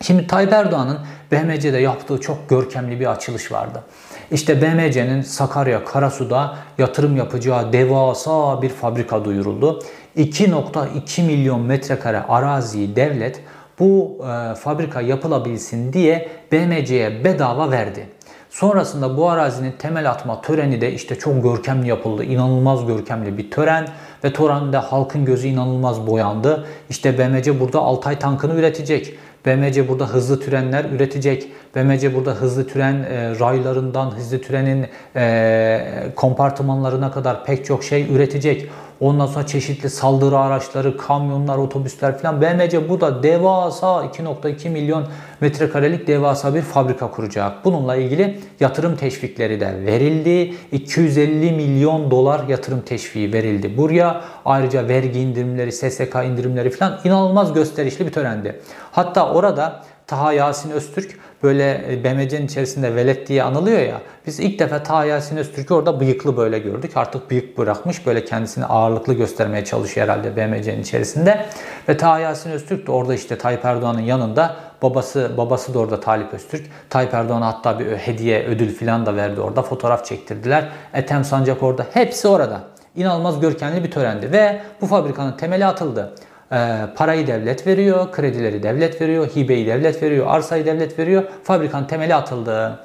Şimdi Tayyip Erdoğan'ın BMC'de yaptığı çok görkemli bir açılış vardı. İşte BMC'nin Sakarya Karasu'da yatırım yapacağı devasa bir fabrika duyuruldu. 2.2 milyon metrekare araziyi devlet bu e, fabrika yapılabilsin diye BMC'ye bedava verdi. Sonrasında bu arazinin temel atma töreni de işte çok görkemli yapıldı. İnanılmaz görkemli bir tören ve törende halkın gözü inanılmaz boyandı. İşte BMC burada Altay tankını üretecek. BMC burada hızlı trenler üretecek. BMC burada hızlı tren e, raylarından hızlı trenin e, kompartımanlarına kadar pek çok şey üretecek. Ondan sonra çeşitli saldırı araçları, kamyonlar, otobüsler falan. BMC burada devasa 2.2 milyon metrekarelik devasa bir fabrika kuracak. Bununla ilgili yatırım teşvikleri de verildi. 250 milyon dolar yatırım teşviği verildi buraya. Ayrıca vergi indirimleri, SSK indirimleri falan inanılmaz gösterişli bir törendi. Hatta orada Taha Yasin Öztürk böyle e, BMC'nin içerisinde velet diye anılıyor ya. Biz ilk defa Taha Yasin Öztürk'ü orada bıyıklı böyle gördük. Artık bıyık bırakmış. Böyle kendisini ağırlıklı göstermeye çalışıyor herhalde BMC'nin içerisinde. Ve Taha Yasin Öztürk de orada işte Tayyip Erdoğan'ın yanında babası babası da orada Talip Öztürk. Tayyip Erdoğan'a hatta bir hediye, ödül falan da verdi orada. Fotoğraf çektirdiler. Ethem Sancak orada. Hepsi orada. İnanılmaz görkemli bir törendi ve bu fabrikanın temeli atıldı. Ee, parayı devlet veriyor, kredileri devlet veriyor, hibeyi devlet veriyor, arsayı devlet veriyor. Fabrikanın temeli atıldı.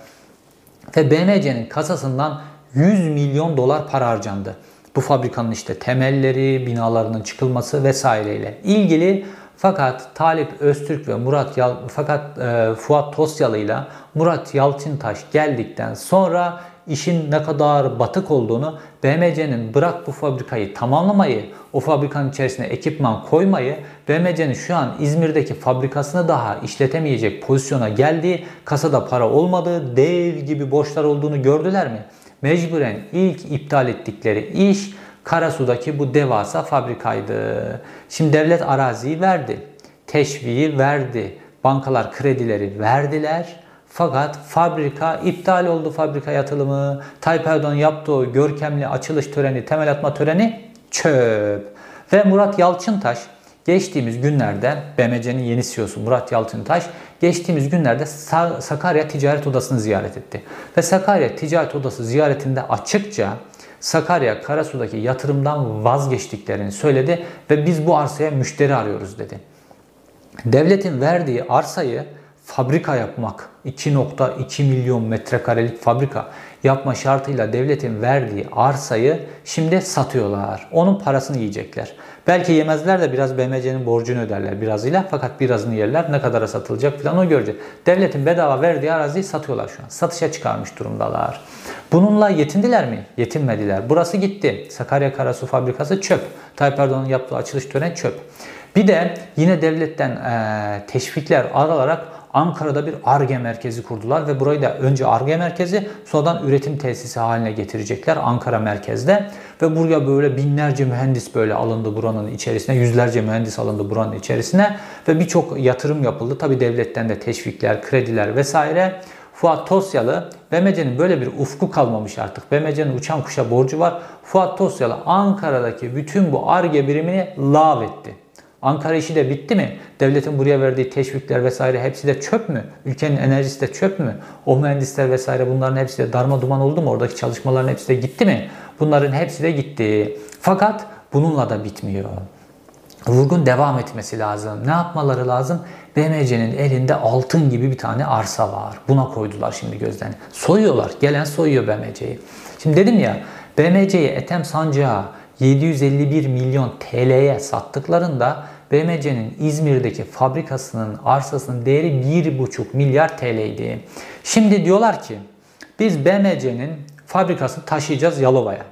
Ve BMC'nin kasasından 100 milyon dolar para harcandı. Bu fabrikanın işte temelleri, binalarının çıkılması vesaireyle ilgili fakat Talip Öztürk ve Murat Yal fakat e, Fuat Tosyalı ile Murat Yalçıntaş geldikten sonra işin ne kadar batık olduğunu, BMC'nin bırak bu fabrikayı tamamlamayı, o fabrikanın içerisine ekipman koymayı, BMC'nin şu an İzmir'deki fabrikasını daha işletemeyecek pozisyona geldiği, kasada para olmadığı, dev gibi borçlar olduğunu gördüler mi? Mecburen ilk iptal ettikleri iş Karasu'daki bu devasa fabrikaydı. Şimdi devlet araziyi verdi. Teşviği verdi. Bankalar kredileri verdiler. Fakat fabrika iptal oldu fabrika yatılımı. Tayyip Erdoğan yaptığı görkemli açılış töreni, temel atma töreni çöp. Ve Murat Yalçıntaş geçtiğimiz günlerde BMC'nin yeni CEO'su Murat Yalçıntaş geçtiğimiz günlerde Sakarya Ticaret Odası'nı ziyaret etti. Ve Sakarya Ticaret Odası ziyaretinde açıkça Sakarya Karasu'daki yatırımdan vazgeçtiklerini söyledi ve biz bu arsaya müşteri arıyoruz dedi. Devletin verdiği arsayı fabrika yapmak, 2.2 milyon metrekarelik fabrika yapma şartıyla devletin verdiği arsayı şimdi satıyorlar. Onun parasını yiyecekler. Belki yemezler de biraz BMC'nin borcunu öderler birazıyla fakat birazını yerler. Ne kadara satılacak falan o görecek. Devletin bedava verdiği araziyi satıyorlar şu an. Satışa çıkarmış durumdalar. Bununla yetindiler mi? Yetinmediler. Burası gitti. Sakarya Karasu Fabrikası çöp. Tayyip Erdoğan'ın yaptığı açılış töreni çöp. Bir de yine devletten teşvikler alarak Ankara'da bir ARGE merkezi kurdular ve burayı da önce ARGE merkezi sonradan üretim tesisi haline getirecekler Ankara merkezde ve buraya böyle binlerce mühendis böyle alındı buranın içerisine yüzlerce mühendis alındı buranın içerisine ve birçok yatırım yapıldı tabi devletten de teşvikler krediler vesaire Fuat Tosyalı, BMC'nin böyle bir ufku kalmamış artık. BMC'nin uçan kuşa borcu var. Fuat Tosyalı Ankara'daki bütün bu ARGE birimini lav etti. Ankara işi de bitti mi? Devletin buraya verdiği teşvikler vesaire hepsi de çöp mü? Ülkenin enerjisi de çöp mü? O mühendisler vesaire bunların hepsi de darma duman oldu mu? Oradaki çalışmaların hepsi de gitti mi? Bunların hepsi de gitti. Fakat bununla da bitmiyor. Vurgun devam etmesi lazım. Ne yapmaları lazım? BMC'nin elinde altın gibi bir tane arsa var. Buna koydular şimdi gözlerini. Soyuyorlar. Gelen soyuyor BMC'yi. Şimdi dedim ya BMC'yi Ethem Sancağı 751 milyon TL'ye sattıklarında BMC'nin İzmir'deki fabrikasının arsasının değeri 1,5 milyar TL'ydi. Şimdi diyorlar ki biz BMC'nin fabrikasını taşıyacağız Yalova'ya.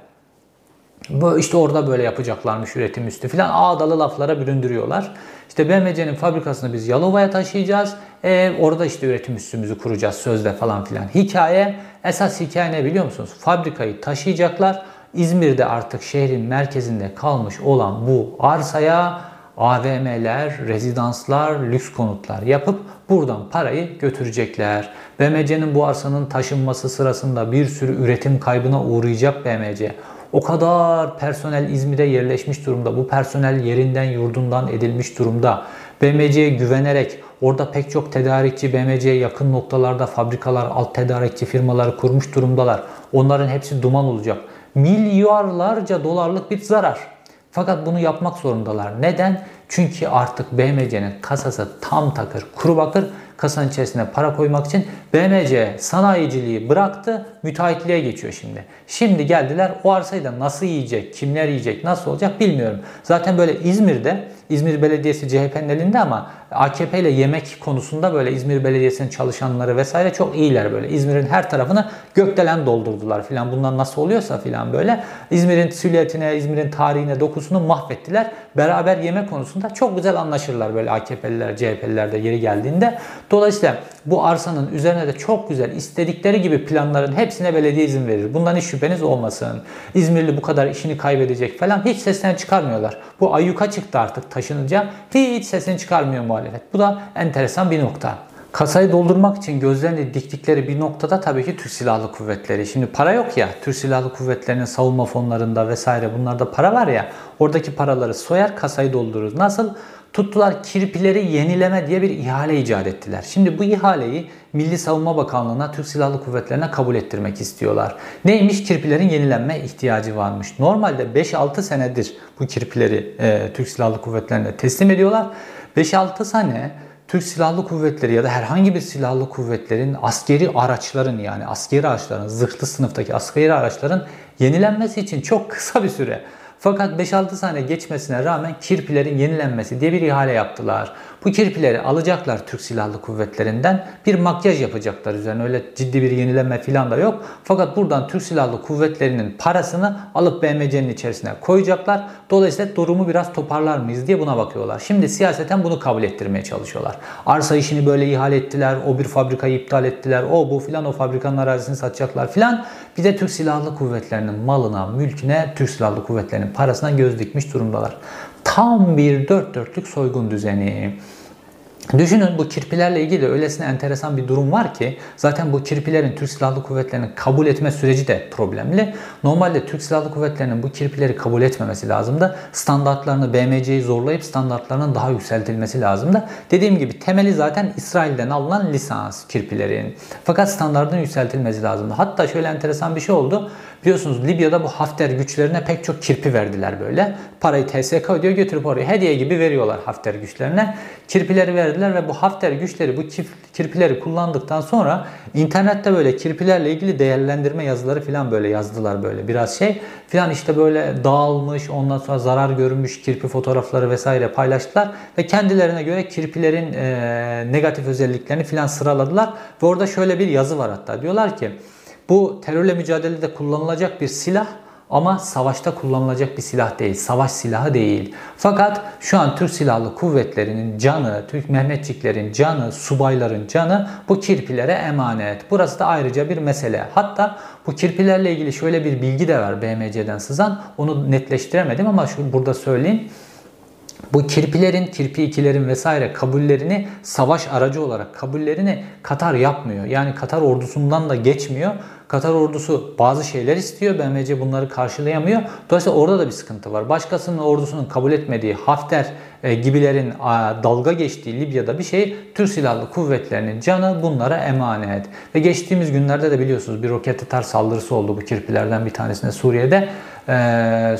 İşte orada böyle yapacaklarmış üretim üstü filan ağdalı laflara büründürüyorlar. İşte BMC'nin fabrikasını biz Yalova'ya taşıyacağız. E, orada işte üretim üstümüzü kuracağız sözde falan filan. Hikaye, esas hikaye ne biliyor musunuz? Fabrikayı taşıyacaklar. İzmir'de artık şehrin merkezinde kalmış olan bu arsaya AVM'ler, rezidanslar, lüks konutlar yapıp buradan parayı götürecekler. BMC'nin bu arsanın taşınması sırasında bir sürü üretim kaybına uğrayacak BMC. O kadar personel İzmir'e yerleşmiş durumda. Bu personel yerinden yurdundan edilmiş durumda. BMC'ye güvenerek orada pek çok tedarikçi BMC'ye yakın noktalarda fabrikalar, alt tedarikçi firmaları kurmuş durumdalar. Onların hepsi duman olacak. Milyarlarca dolarlık bir zarar. Fakat bunu yapmak zorundalar. Neden? Çünkü artık BMC'nin kasası tam takır, kuru bakır kasanın içerisine para koymak için BMC sanayiciliği bıraktı, müteahhitliğe geçiyor şimdi. Şimdi geldiler o arsayı da nasıl yiyecek, kimler yiyecek, nasıl olacak bilmiyorum. Zaten böyle İzmir'de, İzmir Belediyesi CHP'nin elinde ama AKP ile yemek konusunda böyle İzmir Belediyesi'nin çalışanları vesaire çok iyiler böyle. İzmir'in her tarafını gökdelen doldurdular filan. Bunlar nasıl oluyorsa filan böyle. İzmir'in silüetine, İzmir'in tarihine, dokusunu mahvettiler. Beraber yemek konusunda çok güzel anlaşırlar böyle AKP'liler, CHP'liler de yeri geldiğinde. Dolayısıyla bu arsanın üzerine de çok güzel istedikleri gibi planların hepsine belediye izin verir. Bundan hiç şüpheniz olmasın. İzmirli bu kadar işini kaybedecek falan hiç seslerini çıkarmıyorlar. Bu ayyuka çıktı artık taşınınca hiç sesini çıkarmıyor muhalefet. Bu da enteresan bir nokta. Kasayı doldurmak için gözlerini diktikleri bir noktada tabii ki Türk Silahlı Kuvvetleri. Şimdi para yok ya, Türk Silahlı Kuvvetleri'nin savunma fonlarında vesaire bunlarda para var ya, oradaki paraları soyar kasayı doldururuz. Nasıl? Tuttular kirpileri yenileme diye bir ihale icat ettiler. Şimdi bu ihaleyi Milli Savunma Bakanlığı'na, Türk Silahlı Kuvvetleri'ne kabul ettirmek istiyorlar. Neymiş? Kirpilerin yenilenme ihtiyacı varmış. Normalde 5-6 senedir bu kirpileri e, Türk Silahlı Kuvvetleri'ne teslim ediyorlar. 5-6 sene Türk Silahlı Kuvvetleri ya da herhangi bir silahlı kuvvetlerin askeri araçların yani askeri araçların, zırhlı sınıftaki askeri araçların yenilenmesi için çok kısa bir süre. Fakat 5-6 sene geçmesine rağmen kirpilerin yenilenmesi diye bir ihale yaptılar. Bu kirpileri alacaklar Türk Silahlı Kuvvetlerinden bir makyaj yapacaklar üzerine. Öyle ciddi bir yenileme falan da yok. Fakat buradan Türk Silahlı Kuvvetleri'nin parasını alıp BMC'nin içerisine koyacaklar. Dolayısıyla durumu biraz toparlar mıyız diye buna bakıyorlar. Şimdi siyaseten bunu kabul ettirmeye çalışıyorlar. Arsa işini böyle ihale ettiler. O bir fabrikayı iptal ettiler. O bu filan o fabrikanın arazisini satacaklar filan. Bir de Türk Silahlı Kuvvetleri'nin malına, mülküne, Türk Silahlı Kuvvetleri'nin parasına göz dikmiş durumdalar. Tam bir dört dörtlük soygun düzeni. Düşünün bu kirpilerle ilgili öylesine enteresan bir durum var ki zaten bu kirpilerin Türk Silahlı Kuvvetleri'nin kabul etme süreci de problemli. Normalde Türk Silahlı Kuvvetleri'nin bu kirpileri kabul etmemesi lazımdı. Standartlarını BMC'yi zorlayıp standartlarının daha yükseltilmesi lazımdı. Dediğim gibi temeli zaten İsrail'den alınan lisans kirpilerin. Fakat standartın yükseltilmesi lazımdı. Hatta şöyle enteresan bir şey oldu. Biliyorsunuz Libya'da bu Hafter güçlerine pek çok kirpi verdiler böyle. Parayı TSK ödüyor götürüp oraya hediye gibi veriyorlar Hafter güçlerine. Kirpileri verdiler ve bu Hafter güçleri bu kirpileri kullandıktan sonra internette böyle kirpilerle ilgili değerlendirme yazıları falan böyle yazdılar böyle biraz şey. Falan işte böyle dağılmış ondan sonra zarar görmüş kirpi fotoğrafları vesaire paylaştılar. Ve kendilerine göre kirpilerin e, negatif özelliklerini falan sıraladılar. Ve orada şöyle bir yazı var hatta diyorlar ki bu terörle mücadelede kullanılacak bir silah ama savaşta kullanılacak bir silah değil. Savaş silahı değil. Fakat şu an Türk Silahlı Kuvvetleri'nin canı, Türk Mehmetçiklerin canı, subayların canı bu kirpilere emanet. Burası da ayrıca bir mesele. Hatta bu kirpilerle ilgili şöyle bir bilgi de var BMC'den sızan. Onu netleştiremedim ama şu burada söyleyeyim. Bu kirpilerin, kirpi ikilerin vesaire kabullerini savaş aracı olarak kabullerini Katar yapmıyor. Yani Katar ordusundan da geçmiyor. Katar ordusu bazı şeyler istiyor. BMC bunları karşılayamıyor. Dolayısıyla orada da bir sıkıntı var. Başkasının ordusunun kabul etmediği Hafter e, gibilerin dalga geçtiği Libya'da bir şey Türk Silahlı Kuvvetleri'nin canı bunlara emanet. Ve geçtiğimiz günlerde de biliyorsunuz bir roket atar saldırısı oldu bu kirpilerden bir tanesinde Suriye'de. E,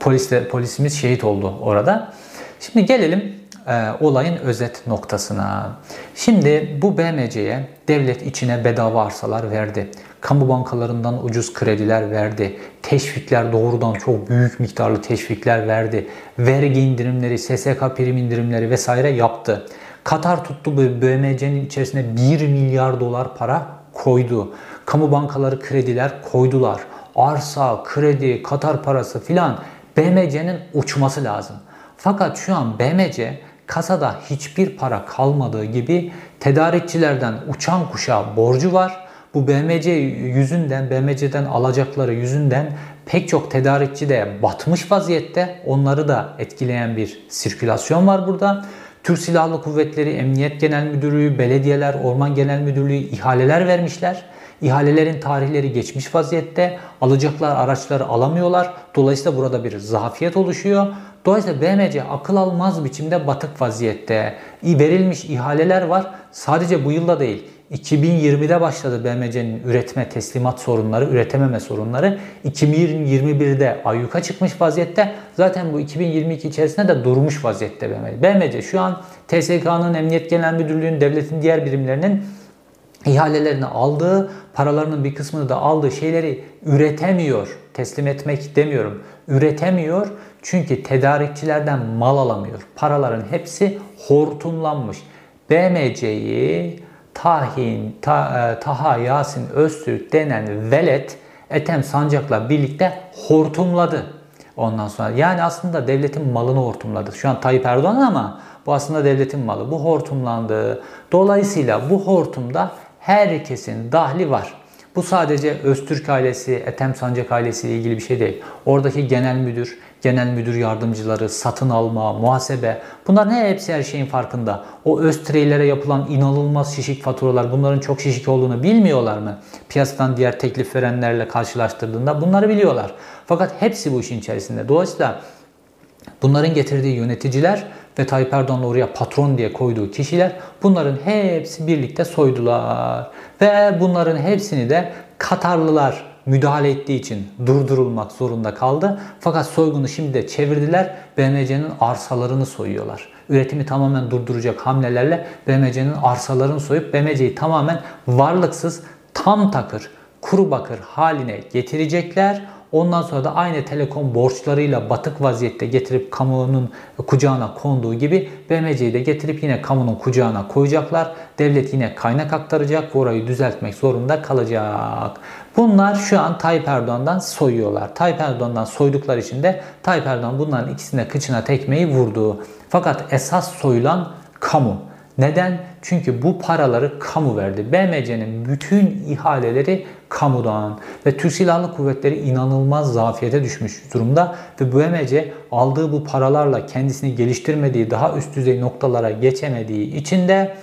polis polisimiz şehit oldu orada. Şimdi gelelim e, olayın özet noktasına. Şimdi bu BMC'ye devlet içine bedava arsalar verdi. Kamu bankalarından ucuz krediler verdi. Teşvikler doğrudan çok büyük miktarlı teşvikler verdi. Vergi indirimleri, SSK prim indirimleri vesaire yaptı. Katar tuttu bu BMC'nin içerisine 1 milyar dolar para koydu. Kamu bankaları krediler koydular. Arsa, kredi, Katar parası filan BMC'nin uçması lazım. Fakat şu an BMC kasada hiçbir para kalmadığı gibi tedarikçilerden uçan kuşa borcu var. Bu BMC yüzünden, BMC'den alacakları yüzünden pek çok tedarikçi de batmış vaziyette. Onları da etkileyen bir sirkülasyon var burada. Türk Silahlı Kuvvetleri, Emniyet Genel Müdürlüğü, belediyeler, Orman Genel Müdürlüğü ihaleler vermişler. İhalelerin tarihleri geçmiş vaziyette. Alacaklar araçları alamıyorlar. Dolayısıyla burada bir zafiyet oluşuyor. Dolayısıyla BMC akıl almaz biçimde batık vaziyette. Verilmiş ihaleler var. Sadece bu yılda değil. 2020'de başladı BMC'nin üretme teslimat sorunları, üretememe sorunları. 2021'de ayyuka çıkmış vaziyette. Zaten bu 2022 içerisinde de durmuş vaziyette BMC. BMC şu an TSK'nın, Emniyet Genel Müdürlüğü'nün, devletin diğer birimlerinin ihalelerini aldığı, paralarının bir kısmını da aldığı şeyleri üretemiyor. Teslim etmek demiyorum. Üretemiyor çünkü tedarikçilerden mal alamıyor. Paraların hepsi hortumlanmış. BMC'yi Tahin, Ta, e, Taha Yasin Öztürk denen velet Ethem Sancak'la birlikte hortumladı. Ondan sonra yani aslında devletin malını hortumladı. Şu an Tayyip Erdoğan ama bu aslında devletin malı. Bu hortumlandı. Dolayısıyla bu hortumda herkesin dahli var. Bu sadece Öztürk ailesi, Ethem Sancak ailesi ile ilgili bir şey değil. Oradaki genel müdür, genel müdür yardımcıları, satın alma, muhasebe bunların hepsi her şeyin farkında. O Öztreylere yapılan inanılmaz şişik faturalar bunların çok şişik olduğunu bilmiyorlar mı? Piyasadan diğer teklif verenlerle karşılaştırdığında bunları biliyorlar. Fakat hepsi bu işin içerisinde. Dolayısıyla bunların getirdiği yöneticiler ve Tayyip Erdoğan'la oraya patron diye koyduğu kişiler bunların hepsi birlikte soydular. Ve bunların hepsini de Katarlılar müdahale ettiği için durdurulmak zorunda kaldı. Fakat soygunu şimdi de çevirdiler. BMC'nin arsalarını soyuyorlar. Üretimi tamamen durduracak hamlelerle BMC'nin arsalarını soyup BMC'yi tamamen varlıksız, tam takır, kuru bakır haline getirecekler. Ondan sonra da aynı telekom borçlarıyla batık vaziyette getirip kamunun kucağına konduğu gibi BMC'yi de getirip yine kamunun kucağına koyacaklar. Devlet yine kaynak aktaracak orayı düzeltmek zorunda kalacak. Bunlar şu an Tayyip Erdoğan'dan soyuyorlar. Tayyip Erdoğan'dan soydukları için de Tayyip Erdoğan bunların ikisine kıçına tekmeyi vurdu. Fakat esas soyulan kamu. Neden? Çünkü bu paraları kamu verdi. BMC'nin bütün ihaleleri kamudan ve Türk Silahlı Kuvvetleri inanılmaz zafiyete düşmüş durumda ve BMC aldığı bu paralarla kendisini geliştirmediği, daha üst düzey noktalara geçemediği için de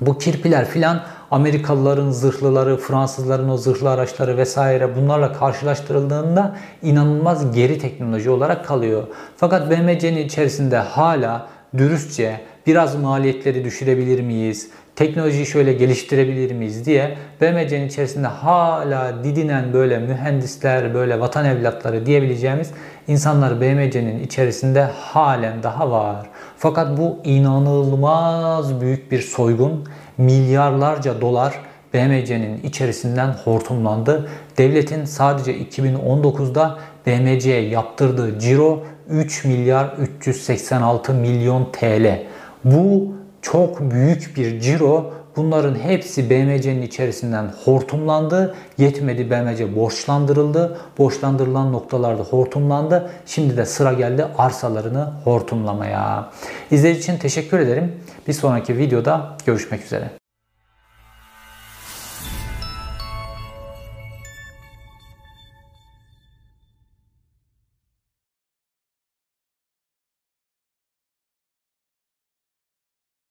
bu kirpiler filan Amerikalıların zırhlıları, Fransızların o zırhlı araçları vesaire bunlarla karşılaştırıldığında inanılmaz geri teknoloji olarak kalıyor. Fakat BMC'nin içerisinde hala dürüstçe biraz maliyetleri düşürebilir miyiz? Teknolojiyi şöyle geliştirebilir miyiz diye BMC'nin içerisinde hala didinen böyle mühendisler, böyle vatan evlatları diyebileceğimiz insanlar BMC'nin içerisinde halen daha var. Fakat bu inanılmaz büyük bir soygun. Milyarlarca dolar BMC'nin içerisinden hortumlandı. Devletin sadece 2019'da BMC'ye yaptırdığı ciro 3 milyar 386 milyon TL. Bu çok büyük bir ciro. Bunların hepsi BMC'nin içerisinden hortumlandı. Yetmedi BMC borçlandırıldı. Borçlandırılan noktalarda hortumlandı. Şimdi de sıra geldi arsalarını hortumlamaya. İzlediğiniz için teşekkür ederim. Bir sonraki videoda görüşmek üzere.